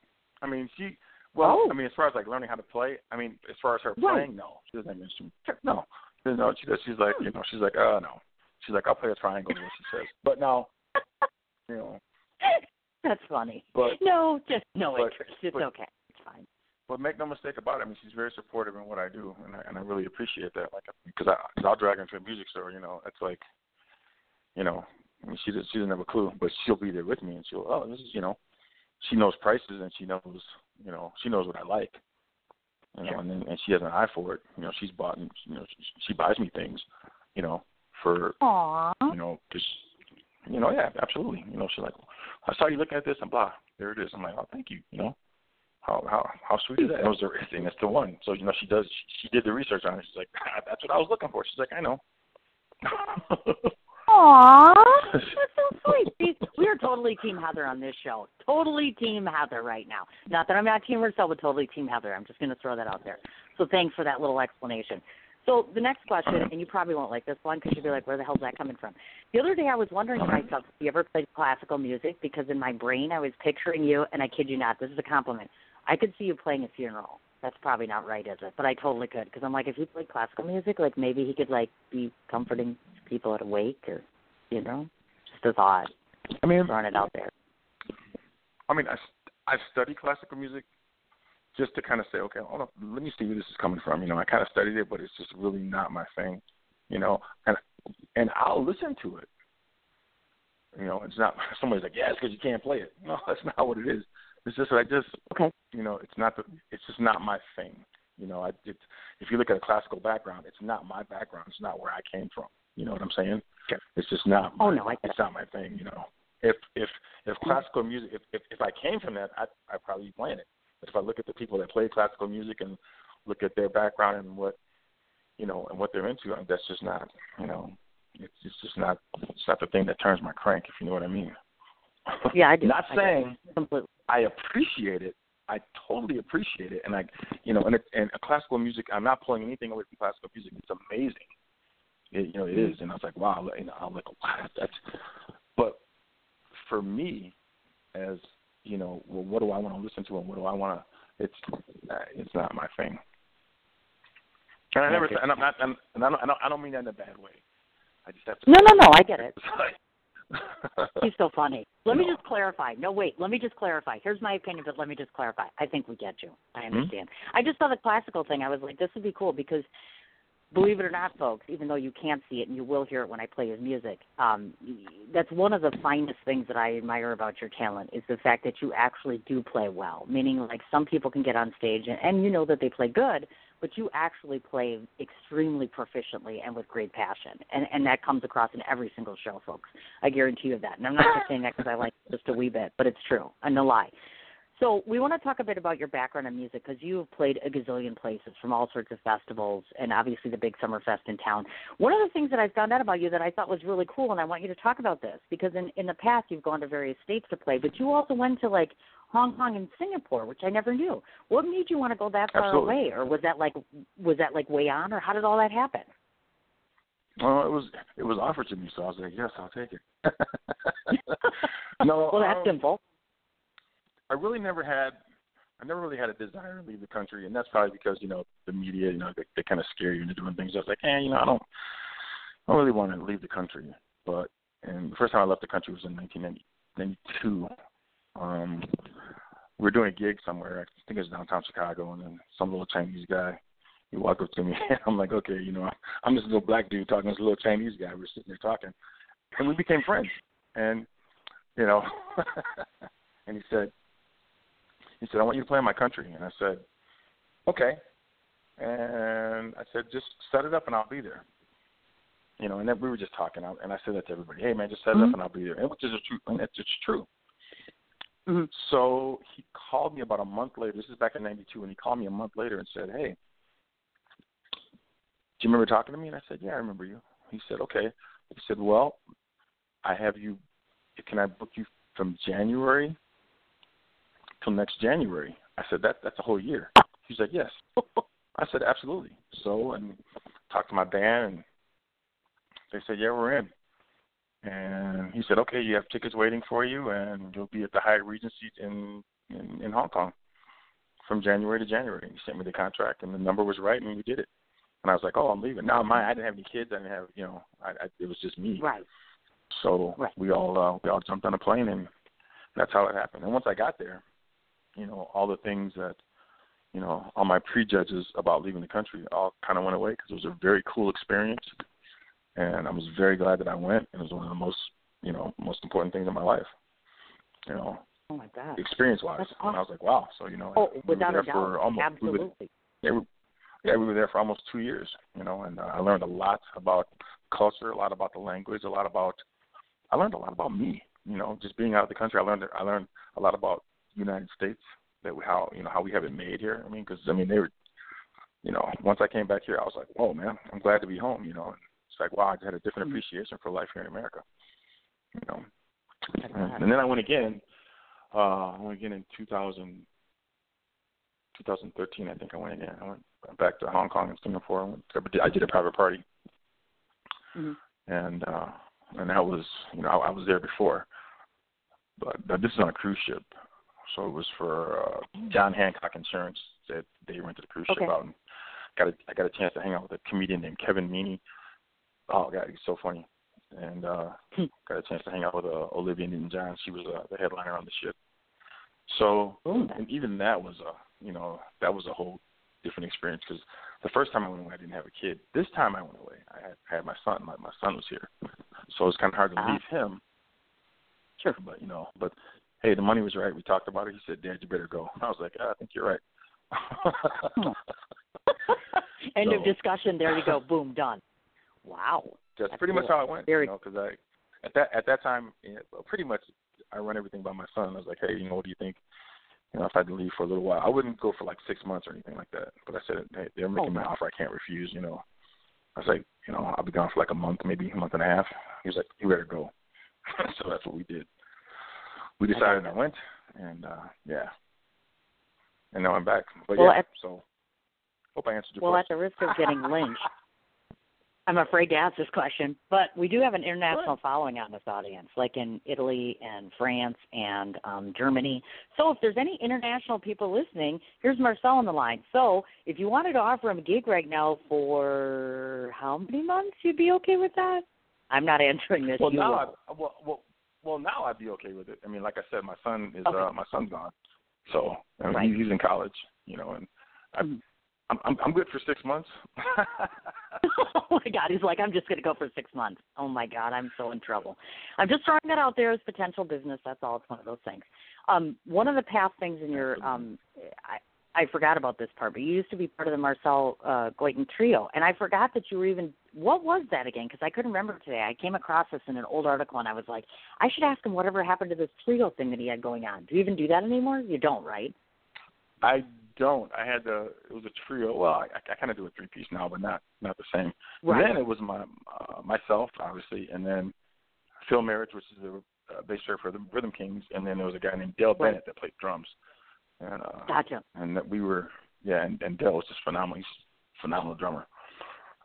I mean, she. Well, oh. I mean, as far as like learning how to play, I mean, as far as her playing, no, she doesn't have an instrument. No, no, she does. She's like, hmm. you know, she's like, oh no, she's like, I'll play a triangle, what she says. But now, you know. That's funny. But no, just no but, interest. It's but, okay. It's fine. But make no mistake about it. I mean, she's very supportive in what I do, and I and I really appreciate that. Like, because I, cause I'll drag her into a music store. You know, it's like, you know, I mean, she does, she doesn't have a clue, but she'll be there with me, and she'll, oh, this is, you know, she knows prices and she knows you know she knows what I like. You know, sure. and then and she has an eye for it. You know, she's bought and you know she, she buys me things. You know, for Aww. you know just you know yeah absolutely. You know she's like I saw you looking at this and blah there it is. I'm like oh thank you. You know how how how sweet is that? That was the thing. That's the one. So you know she does she, she did the research on it. She's like that's what I was looking for. She's like I know. Aww, that's so sweet. See, we are totally Team Heather on this show. Totally Team Heather right now. Not that I'm not Team Marcell, but totally Team Heather. I'm just going to throw that out there. So thanks for that little explanation. So the next question, and you probably won't like this one because you'll be like, where the hell's that coming from? The other day I was wondering to myself, have you ever played classical music? Because in my brain I was picturing you, and I kid you not, this is a compliment. I could see you playing a funeral. That's probably not right, is it? But I totally could because I'm like, if he played classical music, like maybe he could like be comforting people at a wake, or you know, just a thought. I mean, throwing it out there. I mean, I I study classical music just to kind of say, okay, hold on, let me see where this is coming from. You know, I kind of studied it, but it's just really not my thing. You know, and and I'll listen to it. You know, it's not somebody's like, yeah, it's because you can't play it. No, that's not what it is. It's just I just okay. You know, it's not the it's just not my thing. You know, I it's if you look at a classical background, it's not my background. It's not where I came from. You know what I'm saying? Sure. It's just not. Oh, my, oh no, I it's not my thing. You know, if if if mm-hmm. classical music, if if, if I came from that, I I probably be playing it. But if I look at the people that play classical music and look at their background and what you know and what they're into, i that's just not. You know, it's it's just not. It's not the thing that turns my crank. If you know what I mean. Yeah, I do. not saying completely. I appreciate it. I totally appreciate it, and I, you know, and and classical music. I'm not pulling anything away from classical music. It's amazing. It, you know, it is, and I was like, wow. You know, I'm like, wow, that's. But for me, as you know, well, what do I want to listen to, and what do I want to? It's, uh, it's not my thing. And I never, Okay. and I'm not, and I don't, I don't, I don't mean that in a bad way. I just have to. No, no, no. I get it. He's so funny. Let me just clarify. No, wait. Let me just clarify. Here's my opinion, but let me just clarify. I think we get you. I understand. I just saw the classical thing. I was like, this would be cool because, believe it or not, folks, even though you can't see it and you will hear it when I play his music, um, that's one of the finest things that I admire about your talent is the fact that you actually do play well. Meaning, like some people can get on stage and, and you know that they play good, but you actually play extremely proficiently and with great passion, and and that comes across in every single show, folks. I guarantee you that. And I'm not just saying that because I like just a wee bit, but it's true, and no lie. So we want to talk a bit about your background in music because you have played a gazillion places from all sorts of festivals and obviously the big summer fest in town. One of the things that I found out about you that I thought was really cool, and I want you to talk about this because in in the past you've gone to various states to play, but you also went to like Hong Kong and Singapore, which I never knew. What made you want to go that far Absolutely. away, or was that like was that like way on, or how did all that happen? Well, it was it was offered to me, so I was like, yes, I'll take it. no, well, that's um, simple. I really never had. I never really had a desire to leave the country, and that's probably because you know the media, you know, they, they kind of scare you into doing things. I was like, hey, you know, I don't, I don't really want to leave the country. But and the first time I left the country was in 1992. Um, we were doing a gig somewhere. I think it was downtown Chicago, and then some little Chinese guy. He walked up to me, and I'm like, okay, you know, I'm this little black dude talking to this little Chinese guy. We're sitting there talking, and we became friends. And you know, and he said, he said, I want you to play in my country. And I said, okay. And I said, just set it up and I'll be there. you know, and then we were just talking, and I said that to everybody. Hey, man, just set it mm-hmm. up, and I'll be there. And which is true, and it's, it's true. Mm-hmm. So he called me about a month later. This is back in '92, and he called me a month later and said, "Hey, do you remember talking to me?" And I said, "Yeah, I remember you." He said, "Okay." He said, "Well, I have you. Can I book you from January till next January?" I said, "That that's a whole year." He's like, "Yes." I said, "Absolutely." So and talked to my band, and they said, "Yeah, we're in." And he said, "Okay, you have tickets waiting for you, and you'll be at the Hyatt Regency in in, in Hong Kong from January to January." And he sent me the contract, and the number was right, and we did it. And I was like, "Oh, I'm leaving." Now, my I didn't have any kids. I didn't have, you know, I, I it was just me. Right. So right. we all uh, we all jumped on a plane, and that's how it happened. And once I got there, you know, all the things that you know, all my prejudges about leaving the country all kind of went away because it was a very cool experience and I was very glad that I went. It was one of the most, you know, most important things in my life. You know, oh my god, experience wise. Awesome. And I was like, wow. So you know, oh, we were there for almost, absolutely. We were, yeah, we, yeah, we were there for almost two years. You know, and uh, I learned a lot about culture, a lot about the language, a lot about. I learned a lot about me. You know, just being out of the country, I learned I learned a lot about the United States that we, how you know how we have it made here. I mean, because I mean they were, you know, once I came back here, I was like, whoa, man, I'm glad to be home. You know, it's like wow, I had a different mm-hmm. appreciation for life here in America. You know, and, and then I went again. Uh, I went again in 2000, 2013, I think I went again. I went back to Hong Kong and Singapore. I, went, I did a private party, mm-hmm. and uh, and that was you know I, I was there before, but, but this is on a cruise ship, so it was for uh, John Hancock Insurance that they rented a cruise okay. ship out. And got a, I got a chance to hang out with a comedian named Kevin Meaney Oh God, he's so funny. And uh hmm. got a chance to hang out with uh, Olivia Newton-John. She was uh, the headliner on the ship. So Ooh. and even that was a you know that was a whole different experience because the first time I went away I didn't have a kid. This time I went away I had, I had my son. My my son was here, so it was kind of hard to uh leave him. Sure. But you know, but hey, the money was right. We talked about it. He said, "Dad, you better go." I was like, ah, "I think you're right." Hmm. End so, of discussion. There you go. Boom. Done. Wow. That's, That's pretty cool. much how it went. Very... You know, because I at that at that time, you know, pretty much I run everything by my son. I was like, hey, you know, what do you think? You know, if I had to leave for a little while, I wouldn't go for like six months or anything like that. But I said, hey, they're making oh, me an offer I can't refuse. You know, I was like, you know, I'll be gone for like a month, maybe a month and a half. He was like, you better go. so that's what we did. We decided I went, and uh yeah, and now I'm back. But well, yeah, at, so hope I answered your question. well, at the risk of getting lynched, I'm afraid to ask this question, but we do have an international following on this audience, like in Italy and France and um, Germany. So if there's any international people listening, here's Marcell on the line. So if you wanted to offer him a gig right now for how many months, you'd be okay with that? I'm not answering this. Well, you now, will. I, well, well, well, now I'd be okay with it. I mean, like I said, my son is Okay. uh, my son's gone, so I mean, Right. he's in college, you know, and I, Mhm. I'm I'm I'm good for six months. oh my God, he's like, I'm just going to go for six months. Oh my God, I'm so in trouble. I'm just throwing that out there as potential business. That's all. It's one of those things. Um, one of the past things in your, um, I, I forgot about this part, but you used to be part of the Marcell uh, Guyton trio, and I forgot that you were even. What was that again? Because I couldn't remember today. I came across this in an old article, and I was like, I should ask him whatever happened to this trio thing that he had going on. Do you even do that anymore? You don't, right? I don't. I had the it was a trio. Well, I, I kind of do a three piece now, but not not the same. Right. And then it was my uh, myself, obviously, and then Phil Marriage, which is the uh, bass player for the Rhythm Kings, and then there was a guy named Dale Right. Bennett that played drums. And uh, Gotcha. and that we were yeah, and, and Dale was just phenomenal. He's a phenomenal drummer.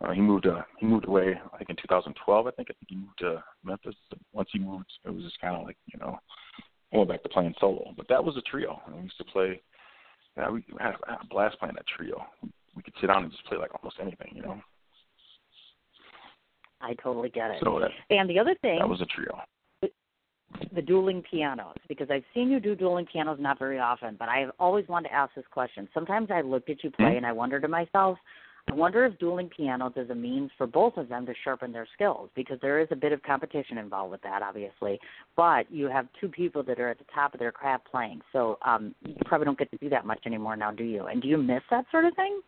Uh, he moved uh he moved away I think in 2012. I think I think he moved to Memphis. Once he moved, it was just kind of like you know I went back to playing solo. But that was a trio. And we used to play. Yeah, we had a, had a blast playing that trio. We could sit down and just play like almost anything, you know. I totally get it. So that And the other thing, that was a trio. the dueling pianos because I've seen you do dueling pianos not very often, but I've always wanted to ask this question. Sometimes I looked at you play Mhm. and I wonder to myself, I wonder if dueling pianos is a means for both of them to sharpen their skills because there is a bit of competition involved with that, obviously. But you have two people that are at the top of their craft playing, so um, you probably don't get to do that much anymore now, do you? And do you miss that sort of thing?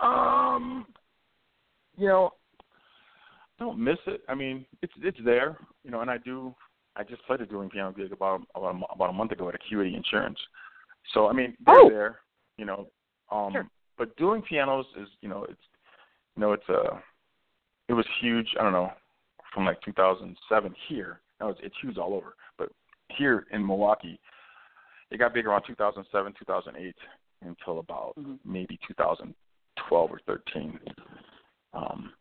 Um, you know, don't miss it. I mean, it's it's there, you know, and I do. I just played a dueling piano gig about about a, about a month ago at Acuity Insurance. So I mean, they're Oh. there, you know. Um, Sure. But doing pianos is, you know, it's, you know, it's uh it was huge. I don't know, from like 2007 here. Now it's, it's huge all over, but here in Milwaukee, it got big around 2007, 2008 until about Mhm. maybe 2012 or 13. Um,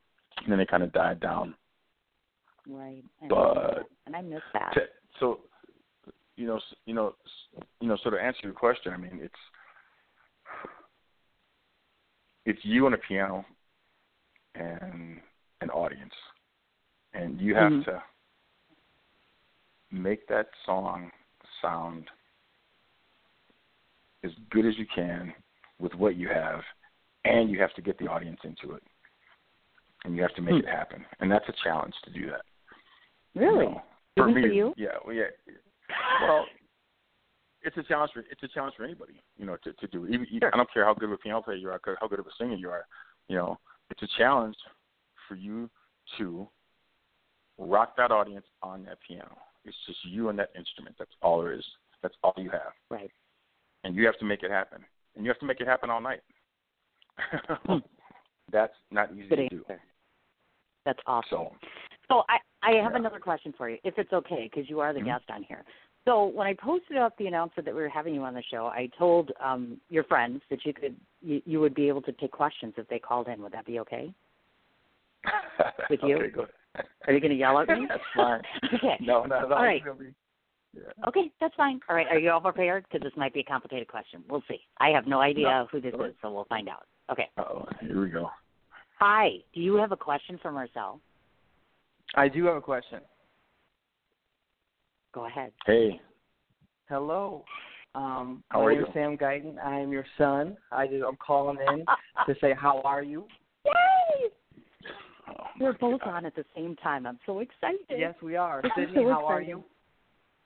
and then it kind of died down. Right. I But- and I miss that. To- So, you know, you know, you know. So to answer your question, I mean, it's it's you on a piano and an audience, and you have Mhm. to make that song sound as good as you can with what you have, and you have to get the audience into it, and you have to make Hmm. it happen, and that's a challenge to do that. you Really? know. for Even me, for you? yeah, well, yeah. Well, it's a challenge for it's a challenge for anybody, you know, to to do. Even. I don't care how good of a piano player you are, how good of a singer you are, you know, it's a challenge for you to rock that audience on that piano. It's just you and that instrument. That's all there is. That's all you have, Right. and you have to make it happen, and you have to make it happen all night. Hmm. That's not easy Good to do. That's awesome. So, So I, I have Yeah. another question for you, if it's okay, because you are the Mhm. guest on here. So when I posted up the announcement that we were having you on the show, I told um, your friends that you could you, you would be able to take questions if they called in. Would that be okay? With you? okay, go ahead. Are you going to yell at me? That's fine. okay. No, not at all. All right. Be- yeah. Okay, that's fine. All right, are you all prepared? Because this might be a complicated question. We'll see. I have no idea No. who this All right. is, so we'll find out. Okay. Uh-oh, here we go. Hi. Do you have a question for Marcel? I do have a question. Go ahead. Hey, Hello. Um, How my are name you? is Sam Guyton. I am your son. I just I'm calling in to say how are you? Yay! oh, We're both God. on at the same time. I'm so excited. Yes, we are. Sydney, so how are you?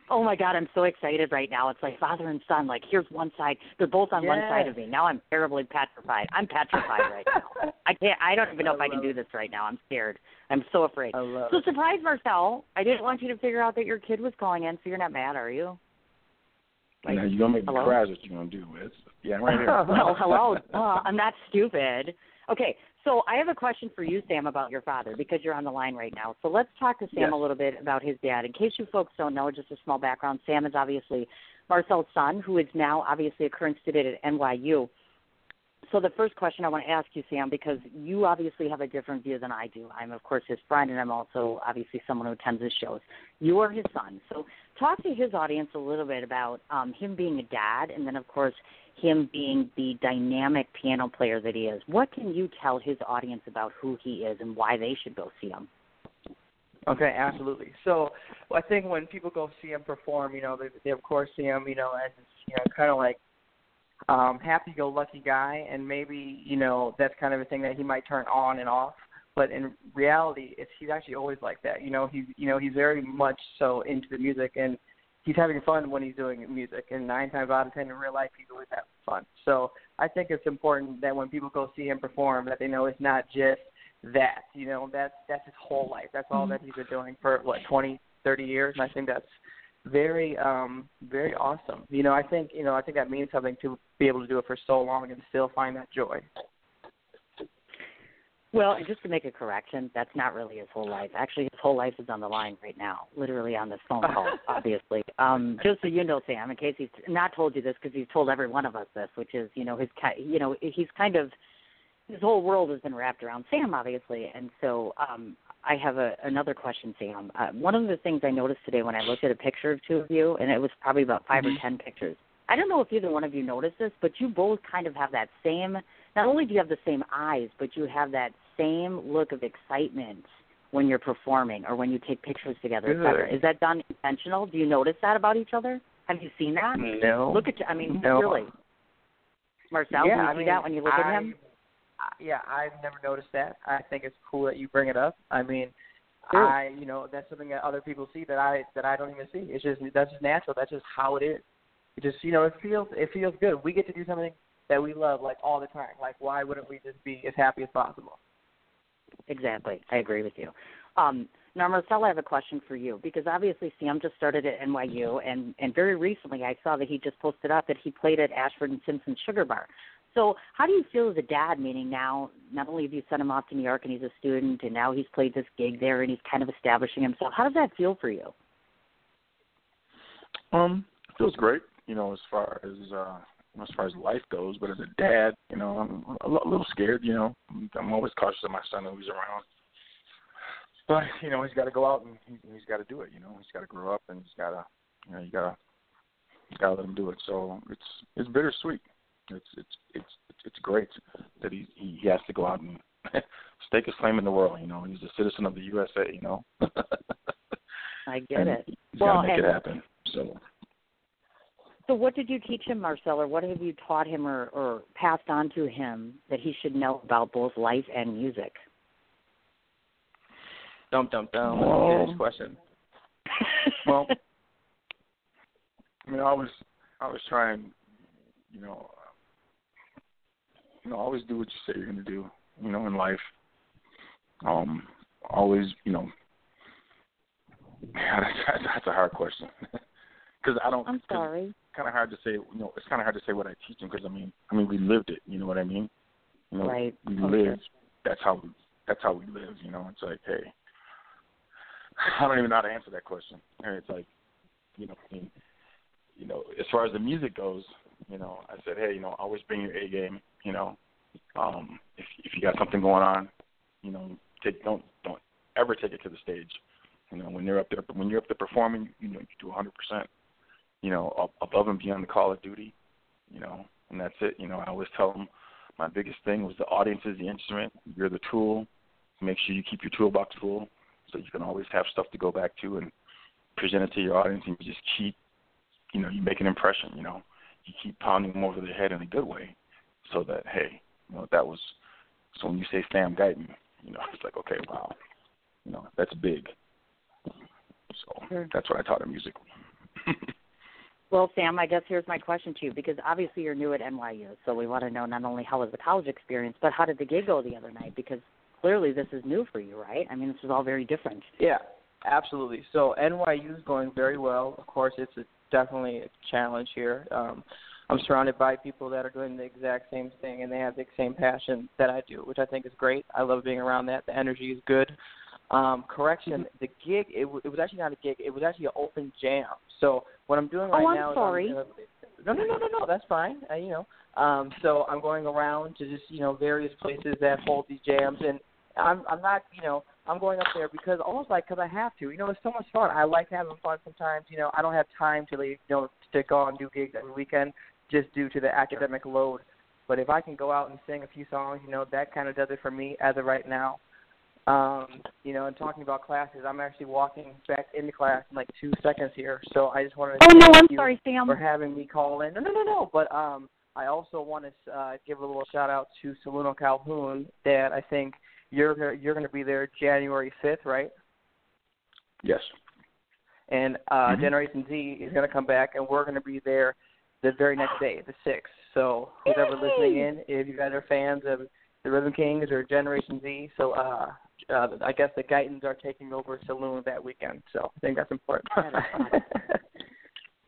Oh my God, I'm so excited right now. It's like father and son. Like here's one side. They're both on one side of me. Now I'm terribly petrified. I'm petrified right now. I can't. I don't even know I if I can do this right now. I'm scared. I'm so afraid. So it. surprise, Marcell. I didn't want you to figure out that your kid was calling in, so you're not mad, are you? Like, now you're gonna make me cry. What you're gonna do? It's, yeah, I'm right here. well, hello. Uh, I'm not stupid. Okay, so I have a question for you, Sam, about your father because you're on the line right now. So let's talk to Sam Yes. a little bit about his dad. In case you folks don't know, just a small background. Sam is obviously Marcell's son, who is now obviously a current student at NYU. So the first question I want to ask you, Sam, because you obviously have a different view than I do. I'm of course his friend, and I'm also obviously someone who attends his shows. You are his son, so talk to his audience a little bit about um, him being a dad, and then of course him being the dynamic piano player that he is. What can you tell his audience about who he is and why they should go see him? Okay, absolutely. So I think when people go see him perform, you know, they, they of course see him, you know, as you know, kind of like um happy-go-lucky guy, and maybe you know that's kind of a thing that he might turn on and off. But in reality, it's he's actually always like that. You know, he's you know he's very much so into the music, and he's having fun when he's doing music. And nine times out of ten in real life, he's always having fun. So I think it's important that when people go see him perform, that they know it's not just that. You know, that's that's his whole life. That's all that he's been doing for what twenty, thirty years, and I think that's very um very awesome. You know, I think you know I think that means something to be able to do it for so long and still find that joy. Well, and just to make a correction, that's not really his whole life. Actually, his whole life is on the line right now, literally on this phone call, obviously. Um, just so you know, Sam, in case he's not told you this, because he's told every one of us this, which is, you know, his, you know, he's kind of, his whole world has been wrapped around Sam, obviously. And so, um, I have a, another question, Sam. Uh, one of the things I noticed today when I looked at a picture of two of you, and it was probably about 5 or ten pictures. I don't know if either one of you noticed this, but you both kind of have that same. Not only do you have the same eyes, but you have that same look of excitement when you're performing or when you take pictures together, et cetera. Is that done intentional? Do you notice that about each other? Have you seen that? No. Look at you. I mean, No. really. Marcell, yeah, do you I see mean, that when you look I, at him? Yeah, I've never noticed that. I think it's cool that you bring it up. I mean, Sure. I you know that's something that other people see that I that I don't even see. It's just that's just natural. That's just how it is. It just you know it feels it feels good. We get to do something that we love like all the time. Like why wouldn't we just be as happy as possible? exactly. I agree with you. Um, now, Marcell, I have a question for you because obviously Sam just started at NYU, and and very recently I saw that he just posted up that he played at Ashford and Simpson Sugar Bar. So, how do you feel as a dad? Meaning now, not only have you sent him off to New York and he's a student, and now he's played this gig there and he's kind of establishing himself. How does that feel for you? Um, it feels great. You know, as far as uh, as far as life goes, but as a dad, you know, I'm a little scared. You know, I'm always cautious of my son who's around. But you know, he's got to go out and he, he's got to do it. You know, he's got to grow up and he's got to, you know, you got to, you got to let him do it. So it's it's bittersweet. It's it's it's it's great that he he has to go out and stake his claim in the world. You know, he's a citizen of the USA. You know. I get and it. He's well, got to make and, it happen. So. So, what did you teach him, Marcell, or what have you taught him or, or passed on to him that he should know about both life and music? Dum dum dum. Well, Serious question. well, I mean, I was, I always try and, you know, you know, always do what you say you're going to do. You know, in life. Um, always, you know. that's, that's a hard question because I don't. I'm sorry. Kind of hard to say. You know, it's kind of hard to say what I teach them because I mean, I mean, we lived it. You know what I mean? You know, right. we okay. lived. That's how we. That's how we live. You know, it's like, hey, I don't even know how to answer that question. And it's like, you know, I mean, you know, as far as the music goes, you know, I said, hey, you know, always bring your A game. You know, um, if if you got something going on, you know, take don't don't ever take it to the stage. You know, when you're up there, when you're up there performing, you know, you do 100 percent. You know, above and beyond the call of duty. You know, and that's it. You know, I always tell them my biggest thing was the audience is the instrument. You're the tool. Make sure you keep your toolbox full so you can always have stuff to go back to and present it to your audience and you just keep you know, you make an impression, you know. You keep pounding them over the head in a good way so that, hey, you know, that was so when you say Sam Guyton, you know, it's like, okay, wow. You know, that's big. So that's what I taught him music. well, Sam, I guess here's my question to you because obviously you're new at NYU, so we want to know not only how was the college experience, but how did the gig go the other night? Because clearly this is new for you, right? I mean, this is all very different. Yeah, absolutely. So NYU is going very well. Of course, it's a, definitely a challenge here. Um, I'm surrounded by people that are doing the exact same thing and they have the same passion that I do, which I think is great. I love being around that. The energy is good. Um, correction, the gig it, w- it was actually not a gig. It was actually an open jam. So what I'm doing right oh, I'm now sorry. is I'm, no, no, no, no, no. That's fine. Uh, you know, um, so I'm going around to just you know various places that hold these jams, and I'm I'm not you know I'm going up there because almost like because I have to. You know, it's so much fun. I like having fun sometimes. You know, I don't have time to leave you know to go and do gigs every weekend just due to the academic load. But if I can go out and sing a few songs, you know, that kind of does it for me as of right now. Um, you know, and talking about classes, I'm actually walking back into class in like two seconds here. So I just wanted to Oh no, thank I'm you sorry, Sam. for having me call in. No, no, no, no. But um, I also want to uh, give a little shout out to Saloon on Calhoun that I think you're you're going to be there January 5th, right? Yes. And uh, Mhm. Generation Z is going to come back, and we're going to be there the very next day, the 6th. So who's ever listening in, if you guys are fans of the Rhythm Kings or Generation Z, so uh, uh, I guess the Guytons are taking over Saloon that weekend. So I think that's important. That is fun.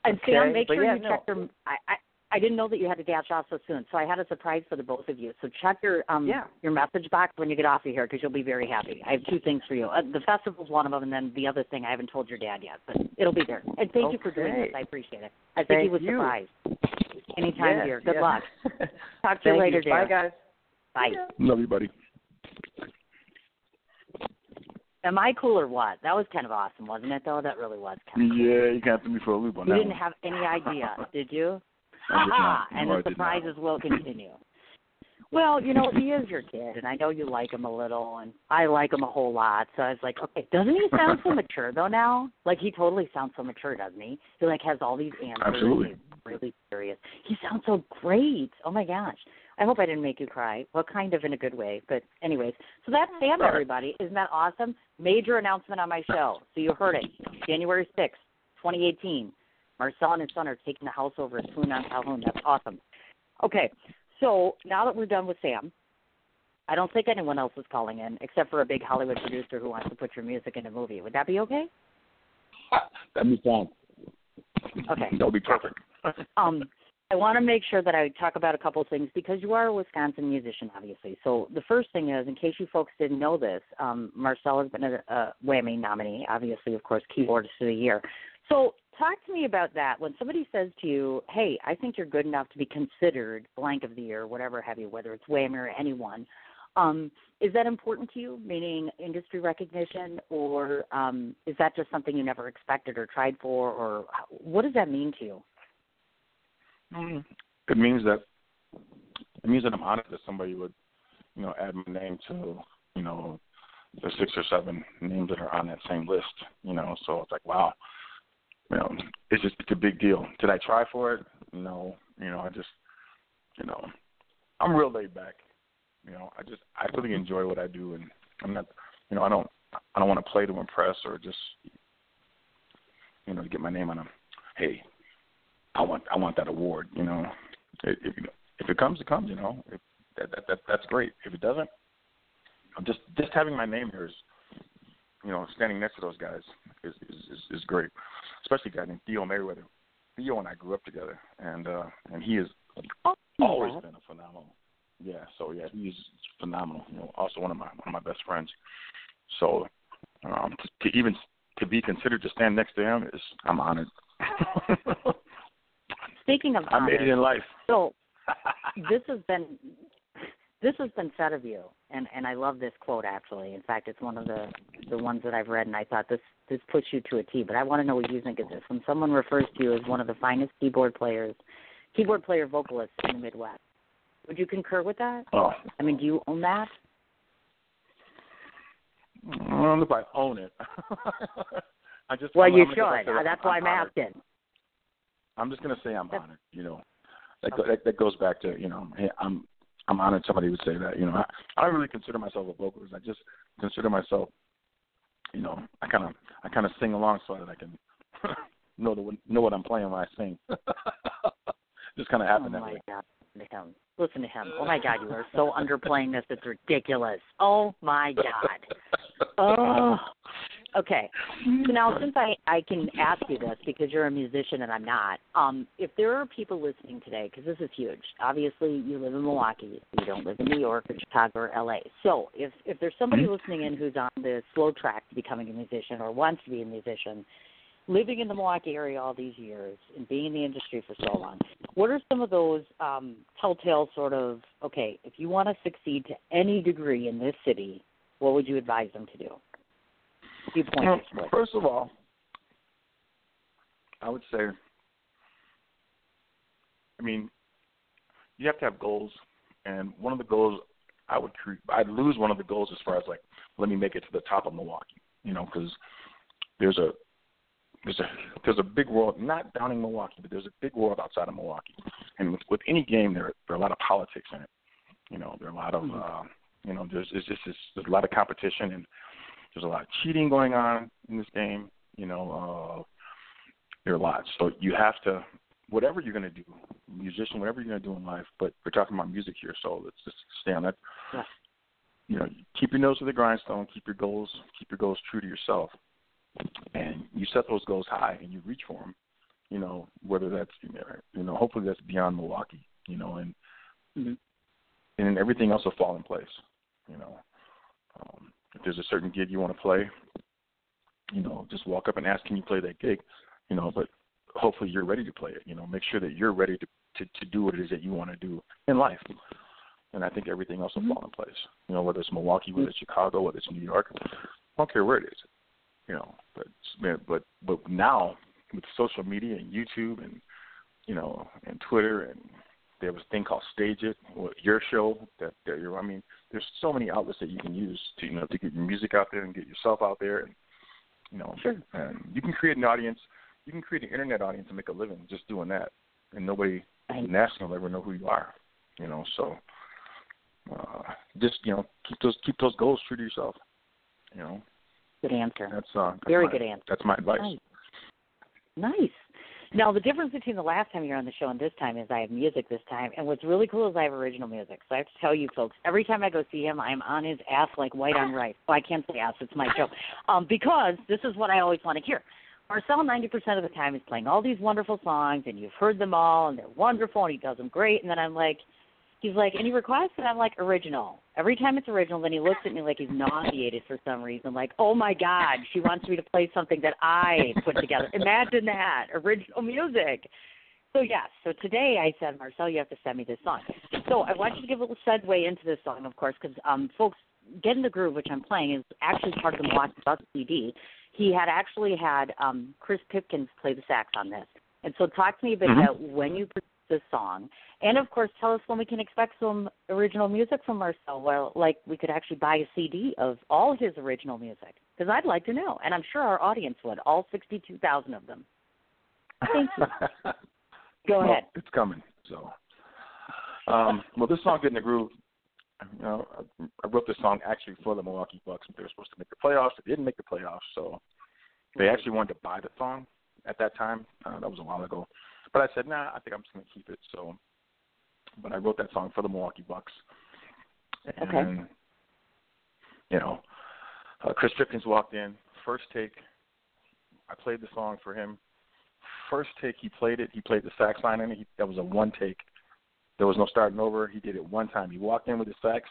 And Sam, Okay, make but sure yeah, you no. check your. I, I I didn't know that you had to dash off so soon, so I had a surprise for the both of you. So check your um Yeah. your message box when you get off of here because you'll be very happy. I have two things for you. Uh, the festival's one of them, and then the other thing I haven't told your dad yet, but it'll be there. And thank you for doing this. I appreciate it. I think he Thank was you. surprised. Anytime, Yes, dear. Good yes. luck. Talk to you Thank later, dear. Bye, guys. Bye. Love you, buddy. Am I cool or what? That was kind of awesome, wasn't it? Though that really was kind of. Cool. Yeah, you can't throw me for a loop on You that didn't one. have any idea, did you? I did not. Ha And No, the surprises will continue. Well, you know, he is your kid, and I know you like him a little, and I like him a whole lot. So I was like, okay, doesn't he sound so mature though now? Like he totally sounds so mature, doesn't he? He like has all these answers. Absolutely. He's really serious. He sounds so great. Oh my gosh. I hope I didn't make you cry. Well, kind of in a good way, but anyways. So that's Sam, Sorry. everybody. Isn't that awesome? Major announcement on my show. So you heard it, January sixth, 2018. Marcell and his son are taking the house over at Saloon on Calhoun. That's awesome. Okay, so now that we're done with Sam, I don't think anyone else is calling in except for a big Hollywood producer who wants to put your music in a movie. Would that be okay? That'd be fine. Okay. That would be perfect. um, I want to make sure that I talk about a couple things because you are a Wisconsin musician, obviously. So the first thing is, in case you folks didn't know this, um, Marcell has been a, a WAMI nominee, obviously, of course, keyboardist of the year. So talk to me about that. When somebody says to you, "Hey, I think you're good enough to be considered blank of the year, whatever have you, whether it's WAMI or anyone," um, is that important to you? Meaning industry recognition, or um, is that just something you never expected or tried for, or what does that mean to you? Mm, it means that it means that I'm honored that somebody would, you know, add my name to, you know, the six or seven names that are on that same list. You know, so it's like, wow, you know, it's just it's a big deal. Did I try for it? No. You know, I just, you know, I'm real laid back. You know, I just I really enjoy what I do, and I'm not, you know, I don't I don't want to play to impress or just, you know, to get my name on them. Hey, I want I want that award. You know, if if it comes, it comes. You know, if, that, that that that's great. If it doesn't, I'm just just having my name here is, you know, standing next to those guys is is is, is great. Especially a guy named Theo Merriweather. Theo and I grew up together, and uh and he has oh, always been a phenomenal. Yeah, so yeah, he's phenomenal. You know, also one of my one of my best friends. So um, to, to even to be considered to stand next to him is I'm honored. Speaking of I made it in life. So this has been this has been said of you, and and I love this quote actually. In fact, it's one of the the ones that I've read, and I thought this this puts you to a T. But I want to know what you think of this. When someone refers to you as one of the finest keyboard players, keyboard player vocalists in the Midwest, would you concur with that? Oh, I mean, do you own that? I don't know if I own it. I just well, I'm, you I'm should. That's why I'm honored. asking. I'm just gonna say I'm honored. You know, that, Okay. that that goes back to you know, I'm I'm honored somebody would say that. You know, I, I don't really consider myself a vocalist. I just consider myself, you know, I kind of I kind of sing along so that I can know the know what I'm playing when I sing. just kind of Oh happened that way. God. Listen to him. Listen to him. Oh my God, you are so underplaying this. It's ridiculous. Oh my God. Oh. Okay. So now, since I I can ask you this because you're a musician and I'm not, um, if there are people listening today, because this is huge. Obviously, you live in Milwaukee. You don't live in New York or Chicago or L.A. So if if there's somebody listening in who's on the slow track to becoming a musician or wants to be a musician, living in the Milwaukee area all these years and being in the industry for so long, what are some of those um, telltale sort of okay? If you want to succeed to any degree in this city, what would you advise them to do? Few Well, first of all, I would say, I mean, you have to have goals, and one of the goals I would I'd lose one of the goals as far as like let me make it to the top of Milwaukee, you know, because there's a there's a there's a big world not down in Milwaukee, but there's a big world outside of Milwaukee, and with, with any game there there are a lot of politics in it, you know, there are a lot of uh, you know there's it's just it's, there's a lot of competition and there's a lot of cheating going on in this game. You know, uh, there are lots. So you have to, whatever you're going to do, musician, whatever you're going to do in life. But we're talking about music here, so let's just stay on that. Yeah. You know, keep your nose to the grindstone. Keep your goals. Keep your goals true to yourself. And you set those goals high, and you reach for them. You know, whether that's you know, hopefully that's beyond Milwaukee. You know, and Mhm. and then everything else will fall in place. You know. Um, if there's a certain gig you want to play, you know, just walk up and ask, can you play that gig? You know, but hopefully you're ready to play it. You know, make sure that you're ready to to, to do what it is that you want to do in life. And I think everything else will mm-hmm. fall in place. You know, whether it's Milwaukee, whether mm. it's Chicago, whether it's New York, I don't care where it is. You know, but but but now with social media and YouTube and you know and Twitter and there was a thing called Stage It, your show that, that you're. I mean, there's so many outlets that you can use to you know to get your music out there and get yourself out there, and you know, Sure. and you can create an audience. You can create an internet audience and make a living just doing that, and nobody Right. national will ever know who you are. You know, so uh, just you know keep those keep those goals true to yourself. You know, Good answer. that's uh that's Very my, good answer. That's my advice. Nice. Nice. Now the difference between the last time you're on the show and this time is I have music this time, and what's really cool is I have original music. So I have to tell you folks, every time I go see him, I'm on his ass like white on rice. Well, I can't say ass; it's my show, um, because this is what I always want to hear. Marcell, 90% of the time, is playing all these wonderful songs, and you've heard them all, and they're wonderful, and he does them great. And then I'm like, he's like, any requests? And I'm like, original. Every time it's original, then he looks at me like he's nauseated for some reason. Like, oh my God, she wants me to play something that I put together. Imagine that original music. So yes, so today I said, Marcell, you have to send me this song. So I want you to give a little segue into this song, of course, because um, folks, Get in the Groove, which I'm playing, is actually part of the Milwaukee Bucks CD. He had actually had um, Chris Pipkins play the sax on this. And so talk to me a bit Mhm. about when you this song, and of course, tell us when we can expect some original music from Marcell. Well, like we could actually buy a CD of all his original music, because I'd like to know, and I'm sure our audience would, all 62,000 of them. Thank you. Go Well, ahead. It's coming. So, um, well, this song, "Get in the Groove," you know, I, wrote this song actually for the Milwaukee Bucks. When they were supposed to make the playoffs. They didn't make the playoffs, so they actually wanted to buy the song at that time. Uh, that was a while ago, but I said, "Nah, I think I'm just going to keep it." So, but I wrote that song for the Milwaukee Bucks, and Okay. you know, uh, Chris Pipkins walked in first take. I played the song for him. First take, he played it. He played the sax line in it. He, that was a one take. There was no starting over. He did it one time. He walked in with the sax.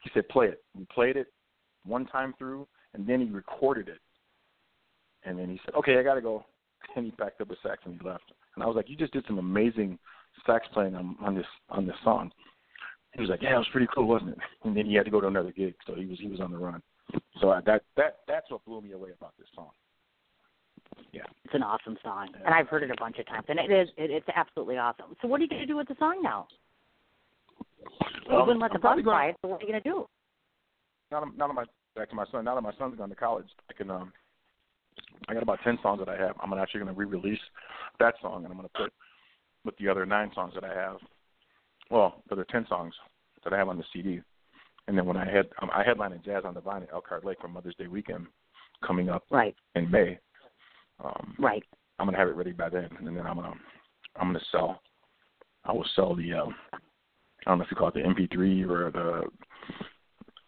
He said, "Play it." We played it one time through, and then he recorded it. And then he said, "Okay, I gotta go." And he packed up his sax and he left. And I was like, "You just did some amazing sax playing on, on this on this song." He was like, "Yeah, it was pretty cool, wasn't it?" And then he had to go to another gig, so he was he was on the run. So I, that that that's what blew me away about this song. Yeah. It's an awesome song, and I've heard it a bunch of times, and it is it, it's absolutely awesome. So what are you going to do with the song now? You Um, wouldn't let the I'm bus buy it, so what are you going to do? now now that my back to my son. Now that my son's gone to college, I can um, I got about ten songs that I have. I'm actually going to re-release that song, and I'm going to put with the other nine songs that I have. Well, the other ten songs that I have on the CD, and then when I had um, I headline in Jazz on the Vine at Elkhart Lake for Mother's Day weekend coming up Right, in May. Um, right. I'm gonna have it ready by then, and then I'm gonna I'm gonna sell. I will sell the um, I don't know if you call it the MP3 or the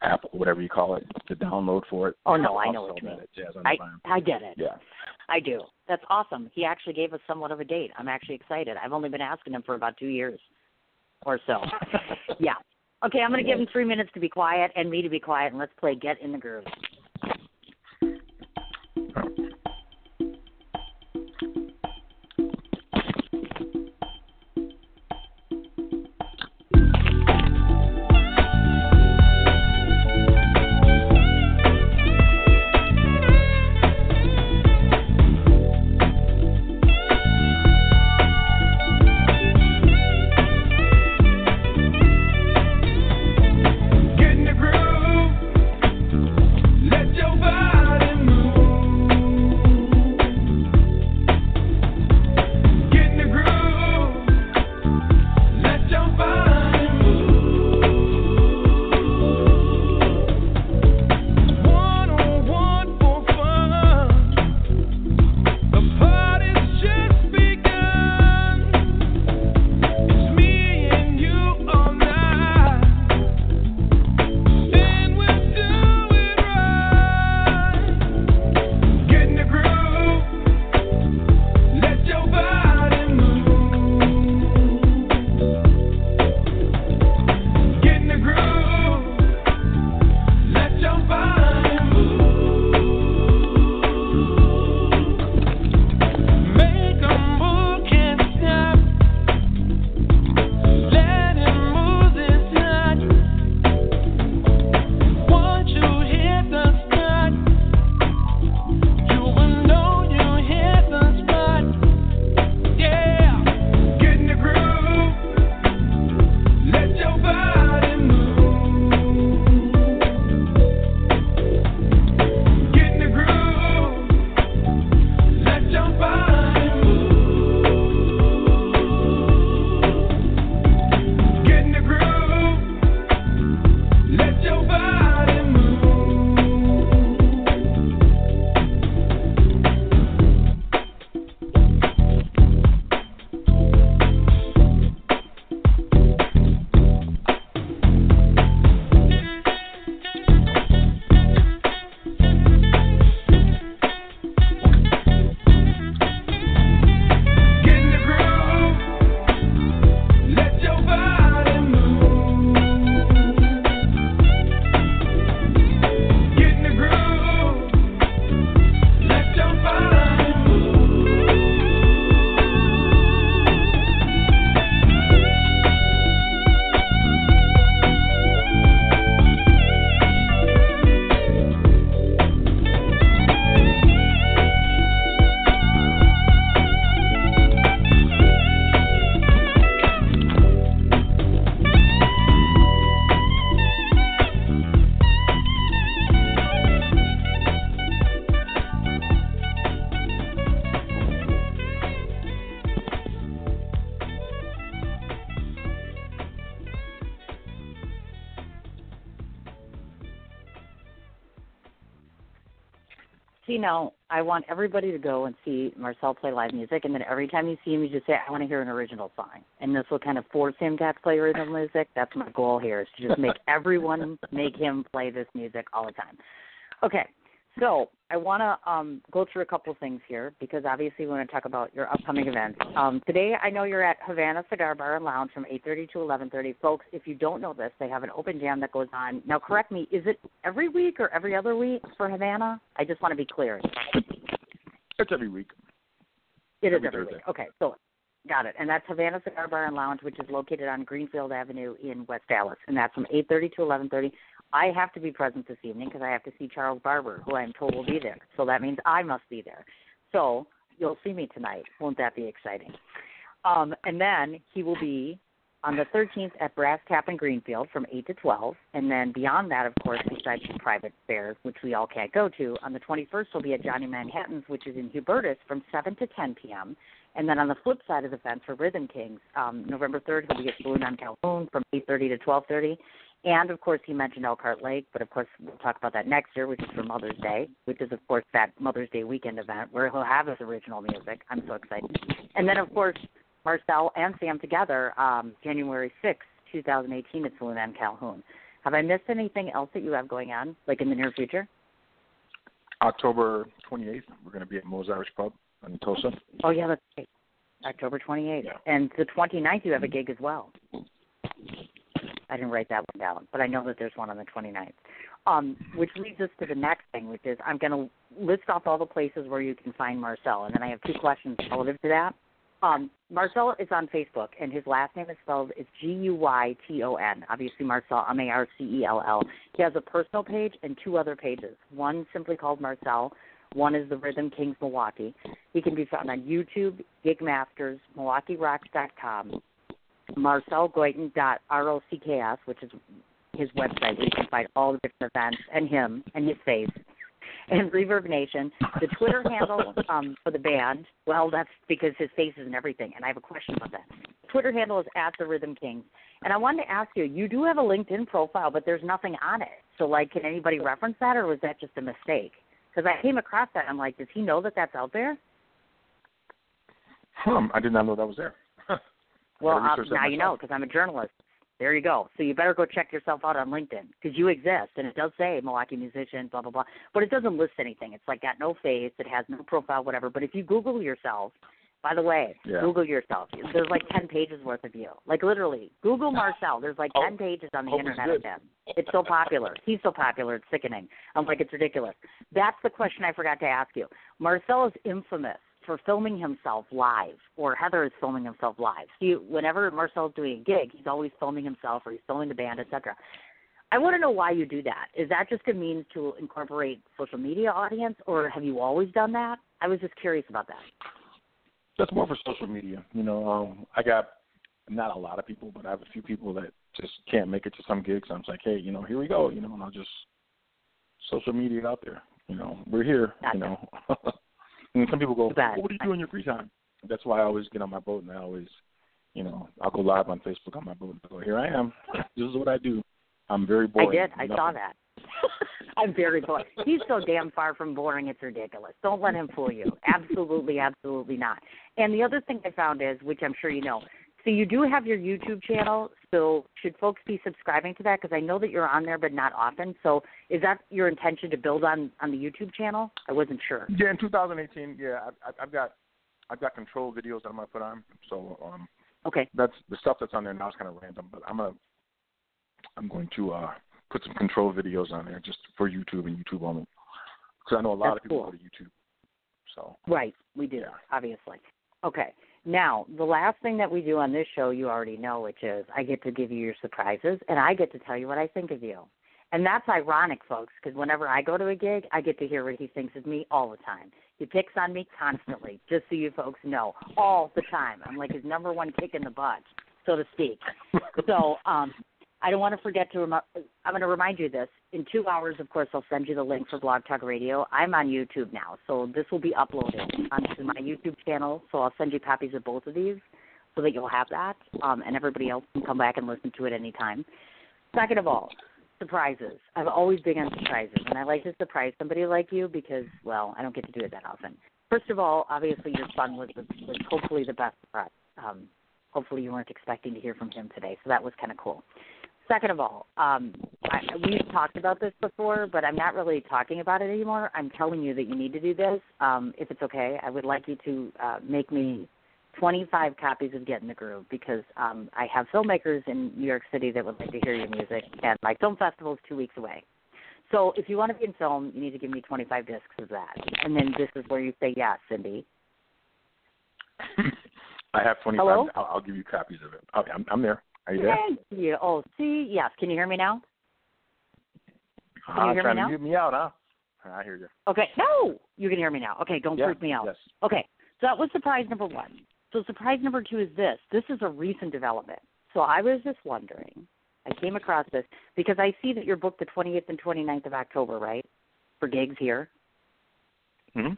app, whatever you call it, the download for it. Oh, no, I I'll know sell what you mean. Jazz I I get it. Yeah. I do. That's awesome. He actually gave us somewhat of a date. I'm actually excited. I've only been asking him for about two years or so. yeah. Okay, I'm going to give him three minutes to be quiet and me to be quiet, and let's play Get in the Groove. Get in the groove. You know, I want everybody to go and see Marcell play live music, and then every time you see him, you just say, I want to hear an original song. And this will kind of force him to have to play original music. That's my goal here, is to just make everyone make him play this music all the time. Okay, so I want to um, go through a couple things here because obviously we want to talk about your upcoming events. Um, today, I know you're at Havana Cigar Bar and Lounge from 8:30 to 11:30. Folks, if you don't know this, they have an open jam that goes on. Now, correct me, is it every week or every other week for Havana? I just want to be clear. It's every week. It is Every every Thursday. week. Okay, so got it. And that's Havana Cigar Bar and Lounge, which is located on Greenfield Avenue in West Allis, and that's from 8:30 to 11:30. I have to be present this evening because I have to see Charles Barber, who I'm told will be there. So that means I must be there. So you'll see me tonight. Won't that be exciting? Um, and then he will be on the 13th at Brass Tap in Greenfield from 8 to 12. And then beyond that, of course, besides the private fairs, which we all can't go to, on the 21st he'll be at Johnny Manhattan's, which is in Hubertus, from 7 to 10 p.m. And then on the flip side of the fence for Rhythm Kings, um, November 3rd he'll be at Saloon on Calhoun from 8.30 to 12.30. And of course, he mentioned Elkhart Lake, but of course, we'll talk about that next year, which is for Mother's Day, which is, of course, that Mother's Day weekend event where he'll have his original music. I'm so excited. And then, of course, Marcell and Sam together, um, January 6th, 2018 at Saloon on Calhoun. Have I missed anything else that you have going on, like in the near future? October 28th, we're going to be at Mo's Irish Pub in Tosa. Oh, yeah, that's right. October 28th. Yeah. And the 29th, you have a gig as well. I didn't write that one down, but I know that there's one on the 29th. Um, which leads us to the next thing, which is I'm going to list off all the places where you can find Marcell, and then I have two questions relative to that. Um, Marcell is on Facebook, and his last name is spelled it's G U Y T O N. Obviously, Marcell M A R C E L L. He has a personal page and two other pages. One simply called Marcell. One is the Rhythm Kings Milwaukee. He can be found on YouTube, Gigmasters, MilwaukeeRocks.com, marcellguyton.rocks, which is his website where you can find all the different events and him and his face. And Reverb Nation, the Twitter handle um, for the band, well, that's because his face is and everything, and I have a question about that. Twitter handle is at the Rhythm Kings. And I wanted to ask you, you do have a LinkedIn profile, but there's nothing on it. So, like, can anybody reference that, or was that just a mistake? Because I came across that, I'm like, does he know that that's out there? Hmm, I did not know that was there. Well, uh, now you know because I'm a journalist. There you go. So you better go check yourself out on LinkedIn because you exist, and it does say Milwaukee musician, blah blah blah, but it doesn't list anything. It's like got no face, it has no profile, whatever. But if you Google yourself, by the way, Yeah. Google yourself. There's like ten pages worth of you. Like literally, Google Marcell. There's like Oh, ten pages on the hope internet of him. It's so popular. He's so popular. It's sickening. I'm like, it's ridiculous. That's the question I forgot to ask you. Marcell is infamous for filming himself live, or Heather is filming himself live. See, whenever Marcell's doing a gig, he's always filming himself, or he's filming the band, etc. I want to know why you do that. Is that just a means to incorporate social media audience, or have you always done that? I was just curious about that. That's more for social media. You know, um, I got not a lot of people, but I have a few people that just can't make it to some gigs. I'm just like, hey, you know, here we go. You know, and I'll just social media out there. You know, we're here. Gotcha. You know, and some people go, well, what do you do in your free time? That's why I always get on my boat and I always, you know, I'll go live on Facebook on my boat and go, here I am. this is what I do. I'm very boring. I did. I Nothing. saw that. I'm very bored. He's so damn far from boring, it's ridiculous. Don't let him fool you. Absolutely, absolutely not. And the other thing I found is, which I'm sure you know, so you do have your YouTube channel. So should folks be subscribing to that? Because I know that you're on there, but not often. So is that your intention to build on on the YouTube channel? I wasn't sure. Yeah, in 2018, yeah, I, I, I've got I've got control videos that I'm gonna put on. So um, Okay. that's the stuff that's on there now is kind of random, but I'm gonna I'm going to uh put some control videos on there just for YouTube and YouTube only, because I know a lot That's of people cool. go to YouTube. So Right, we do, Yeah. obviously. Okay. Now, the last thing that we do on this show, you already know, which is I get to give you your surprises and I get to tell you what I think of you. And that's ironic, folks, because whenever I go to a gig, I get to hear what he thinks of me all the time. He picks on me constantly, just so you folks know, all the time. I'm like his number one kick in the butt, so to speak. So um, I don't want to forget to remi- I'm going to remind you this. In two hours, of course, I'll send you the link for Blog Talk Radio. I'm on YouTube now, so this will be uploaded onto my YouTube channel. So I'll send you copies of both of these so that you'll have that, um, and everybody else can come back and listen to it anytime. Second of all, surprises. I've always been on surprises, and I like to surprise somebody like you because, well, I don't get to do it that often. First of all, obviously your son was the, was hopefully the best surprise. Um, hopefully you weren't expecting to hear from him today, so that was kind of cool. Second of all, um, I, we've talked about this before, but I'm not really talking about it anymore. I'm telling you that you need to do this. Um, if it's okay, I would like you to uh, make me 25 copies of Get in the Groove because um, I have filmmakers in New York City that would like to hear your music, and my film festival is two weeks away. So if you want to be in film, you need to give me 25 discs of that, and then this is where you say yes, Cindy. I have 25. Hello? I'll, I'll give you copies of it. Okay, I'm, I'm there. Are you there? Thank you. Oh, see, yes. Can you hear me now? Can you uh, hear me trying now? to mute me out, huh? I hear you. Okay. No, you can hear me now. Okay, don't yeah, freak me out. Yes. Okay, so that was surprise number one. So surprise number two is this. This is a recent development. So I was just wondering. I came across this because I see that you're booked the 28th and 29th of October, right? For gigs here. hmm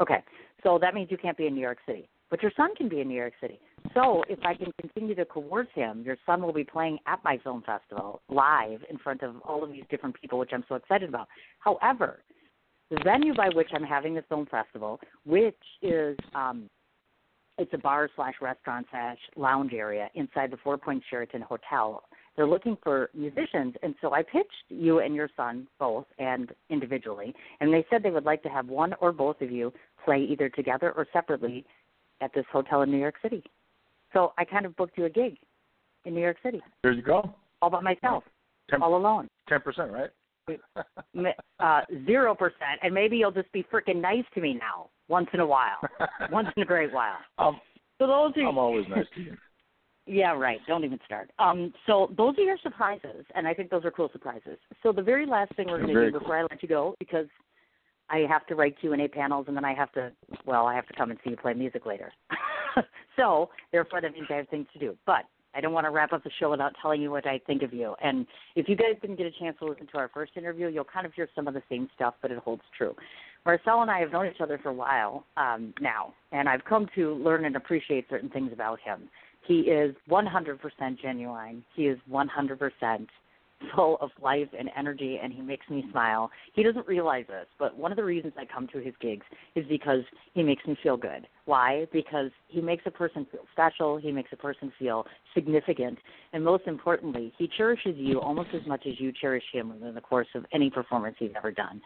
Okay, so that means you can't be in New York City, but your son can be in New York City. So if I can continue to coerce him, your son will be playing at my film festival live in front of all of these different people, which I'm so excited about. However, the venue by which I'm having the film festival, which is um, it's a bar slash restaurant slash lounge area inside the Four Points Sheraton Hotel. They're looking for musicians, and so I pitched you and your son both and individually, and they said they would like to have one or both of you play either together or separately at this hotel in New York City. So I kind of booked you a gig in New York City There you go. all by myself, Ten all alone. Ten percent, right? Uh, Zero percent, and maybe you'll just be freaking nice to me now, once in a while, once in a great while. I'm, So those are I'm always nice to you. Yeah, right. Don't even start. Um, so those are your surprises, and I think those are cool surprises. So the very last thing we're going to do before I let you go, because I have to write Q and A panels, and then I have to, well, I have to come and see you play music later. so therefore, that means I have things to do. But I don't want to wrap up the show without telling you what I think of you. And if you guys didn't get a chance to listen to our first interview, you'll kind of hear some of the same stuff, but it holds true. Marcell and I have known each other for a while um, now, and I've come to learn and appreciate certain things about him. He is 100% genuine. He is 100% full of life and energy, and he makes me smile. He doesn't realize this, but one of the reasons I come to his gigs is because he makes me feel good. Why? Because he makes a person feel special, he makes a person feel significant, and most importantly, he cherishes you almost as much as you cherish him within the course of any performance he's ever done.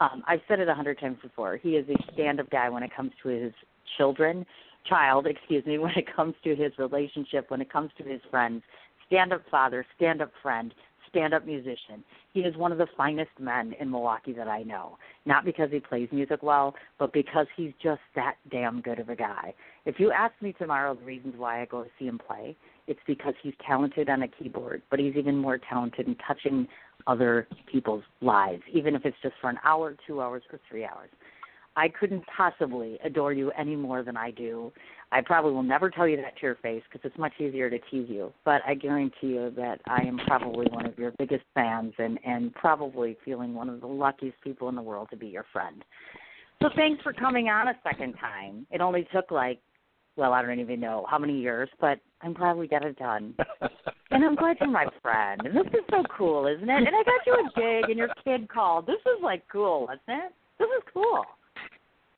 Um, I've said it a hundred times before. He is a stand-up guy when it comes to his children, child, excuse me, when it comes to his relationship, when it comes to his friends. Stand-up father, stand-up friend, stand-up musician. He is one of the finest men in Milwaukee that I know. Not because he plays music well, but because he's just that damn good of a guy. If you ask me tomorrow the reasons why I go to see him play, it's because he's talented on a keyboard, but he's even more talented in touching other people's lives, even if it's just for an hour, two hours, or three hours. I couldn't possibly adore you any more than I do. I probably will never tell you that to your face because it's much easier to tease you. But I guarantee you that I am probably one of your biggest fans and and probably feeling one of the luckiest people in the world to be your friend. So thanks for coming on a second time. It only took like, well, I don't even know how many years, but I'm glad we got it done. And I'm glad you're my friend. And this is so cool, isn't it? And I got you a gig, and your kid called. This is like cool, isn't it? This is cool.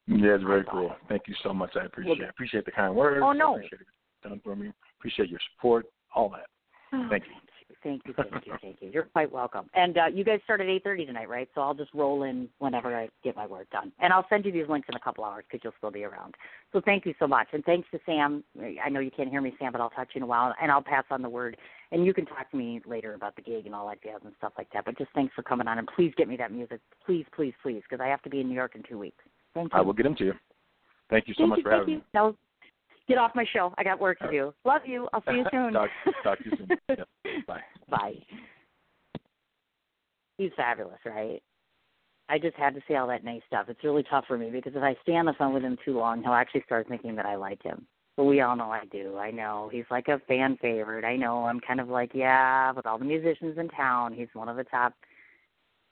Yeah, it's very cool. Thank you so much. I appreciate it. appreciate the kind words. Oh, no. I appreciate it done for me. Appreciate your support. All that. Thank you. Thank you, thank you, thank you. You're quite welcome. And uh, you guys start at 8:30 tonight, right? So I'll just roll in whenever I get my work done, and I'll send you these links in a couple hours because you'll still be around. So thank you so much, and thanks to Sam. I know you can't hear me, Sam, but I'll talk to you in a while, and I'll pass on the word. And you can talk to me later about the gig and all that jazz and stuff like that. But just thanks for coming on, and please get me that music, please, please, please, because I have to be in New York in two weeks. Thank you. I will get them to you. Thank you so thank much you, for thank having you. me. Now, get off my show. I got work to do. Love you. I'll see you soon. talk, talk to you soon. Yep. Bye. Bye. He's fabulous, right? I just had to say all that nice stuff. It's really tough for me because if I stay on the phone with him too long, he'll actually start thinking that I like him. But we all know I do. I know he's like a fan favorite. I know I'm kind of like, yeah, with all the musicians in town, he's one of the top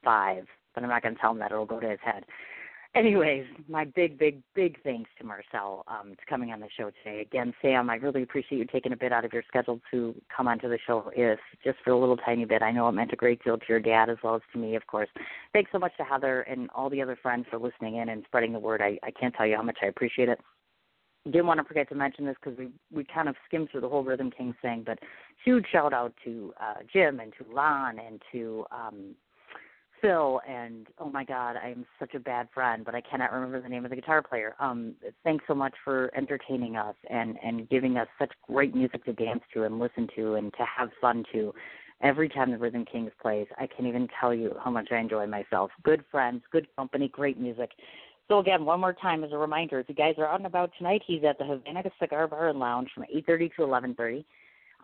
five. But I'm not going to tell him that; it'll go to his head. Anyways, my big, big, big thanks to Marcell um, to coming on the show today. Again, Sam, I really appreciate you taking a bit out of your schedule to come onto the show, if just for a little tiny bit. I know it meant a great deal to your dad as well as to me, of course. Thanks so much to Heather and all the other friends for listening in and spreading the word. I, I can't tell you how much I appreciate it. Didn't want to forget to mention this because we we kind of skimmed through the whole Rhythm King thing, but huge shout out to uh, Jim and to Lon and to um, Phil and oh my god, I'm such a bad friend, but I cannot remember the name of the guitar player. Um, thanks so much for entertaining us and and giving us such great music to dance to and listen to and to have fun to. Every time the Rhythm Kings plays, I can't even tell you how much I enjoy myself. Good friends, good company, great music. So again, one more time as a reminder, if you guys are out and about tonight, he's at the Havana Cigar Bar and Lounge from 8:30 to 11:30.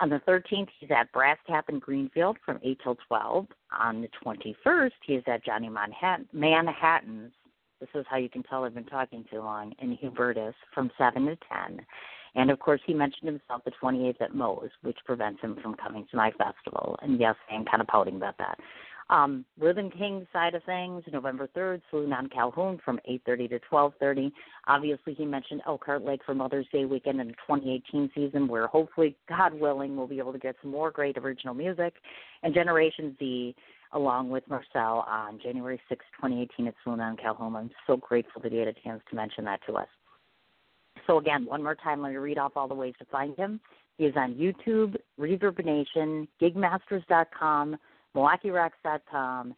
On the 13th, he's at Brass Tap in Greenfield from 8 till 12. On the 21st, he is at Johnny Manhattan, Manhattan's. This is how you can tell I've been talking too long, in Hubertus from 7 to 10. And of course, he mentioned himself the 28th at Moe's, which prevents him from coming to my festival. And yes, I'm kind of pouting about that. Um, Rhythm King side of things, November 3rd, Saloon on Calhoun from 8.30 to 12.30. Obviously, he mentioned Elkhart Lake for Mother's Day weekend in the 2018 season, where hopefully, God willing, we'll be able to get some more great original music. And Generation Z, along with Marcell, on January 6, 2018 at Saloon on Calhoun. I'm so grateful that he had a chance to mention that to us. So again, one more time, let me read off all the ways to find him. He is on YouTube, ReverbNation, Gigmasters.com, MilwaukeeRocks.com.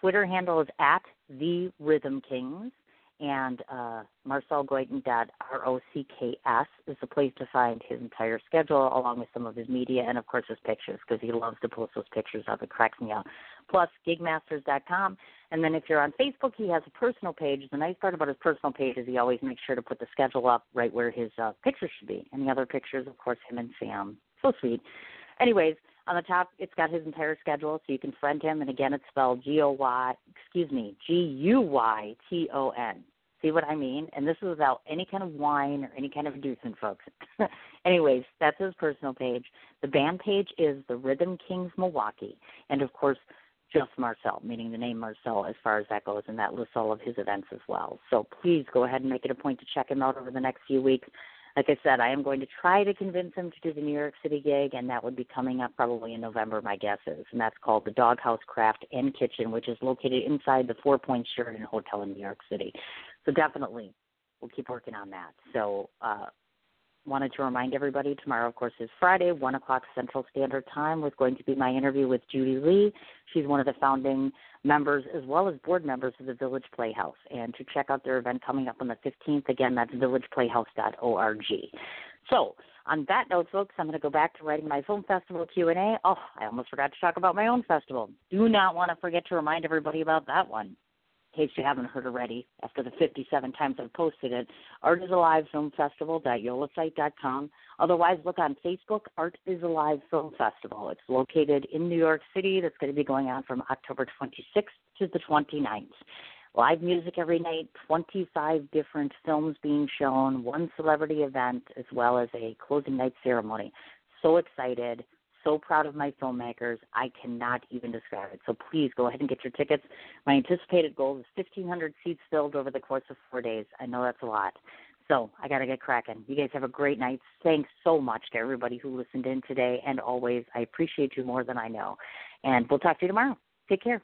Twitter handle is at the Rhythm Kings, and uh, marcellguyton.rocks is the place to find his entire schedule, along with some of his media and, of course, his pictures, because he loves to post those pictures up. It cracks me up. Plus, gigmasters.com. And then if you're on Facebook, he has a personal page. The nice part about his personal page is he always makes sure to put the schedule up right where his uh, pictures should be. And the other pictures, of course, him and Sam. So sweet. Anyways, on the top, it's got his entire schedule, so you can friend him. And again, it's spelled G O Y, excuse me, G U Y T O N. See what I mean? And this is without any kind of wine or any kind of inducement, folks. Anyways, that's his personal page. The band page is the Rhythm Kings Milwaukee, and of course, just Marcell, meaning the name Marcell as far as that goes, and that lists all of his events as well. So please go ahead and make it a point to check him out over the next few weeks like I said, I am going to try to convince him to do the New York City gig, and that would be coming up probably in November, my guess is. And that's called the Doghouse Craft and Kitchen, which is located inside the Four Points Sheraton Hotel in New York City. So definitely, we'll keep working on that. So uh, wanted to remind everybody tomorrow, of course, is Friday, 1 o'clock Central Standard Time, with going to be my interview with Judy Lee. She's one of the founding members as well as board members of the Village Playhouse. And to check out their event coming up on the 15th, again, that's villageplayhouse.org. So, on that note, folks, I'm going to go back to writing my film festival Q&A. Oh, I almost forgot to talk about my own festival. Do not want to forget to remind everybody about that one case you haven't heard already, after the 57 times I've posted it, Art is Alive Film Festival.yolasite.com. Otherwise, look on Facebook, Art is Alive Film Festival. It's located in New York City. That's going to be going on from October 26th to the 29th. Live music every night, 25 different films being shown, one celebrity event, as well as a closing night ceremony. So excited so proud of my filmmakers. I cannot even describe it. So please go ahead and get your tickets. My anticipated goal is 1,500 seats filled over the course of four days. I know that's a lot. So I got to get cracking. You guys have a great night. Thanks so much to everybody who listened in today. And always, I appreciate you more than I know. And we'll talk to you tomorrow. Take care.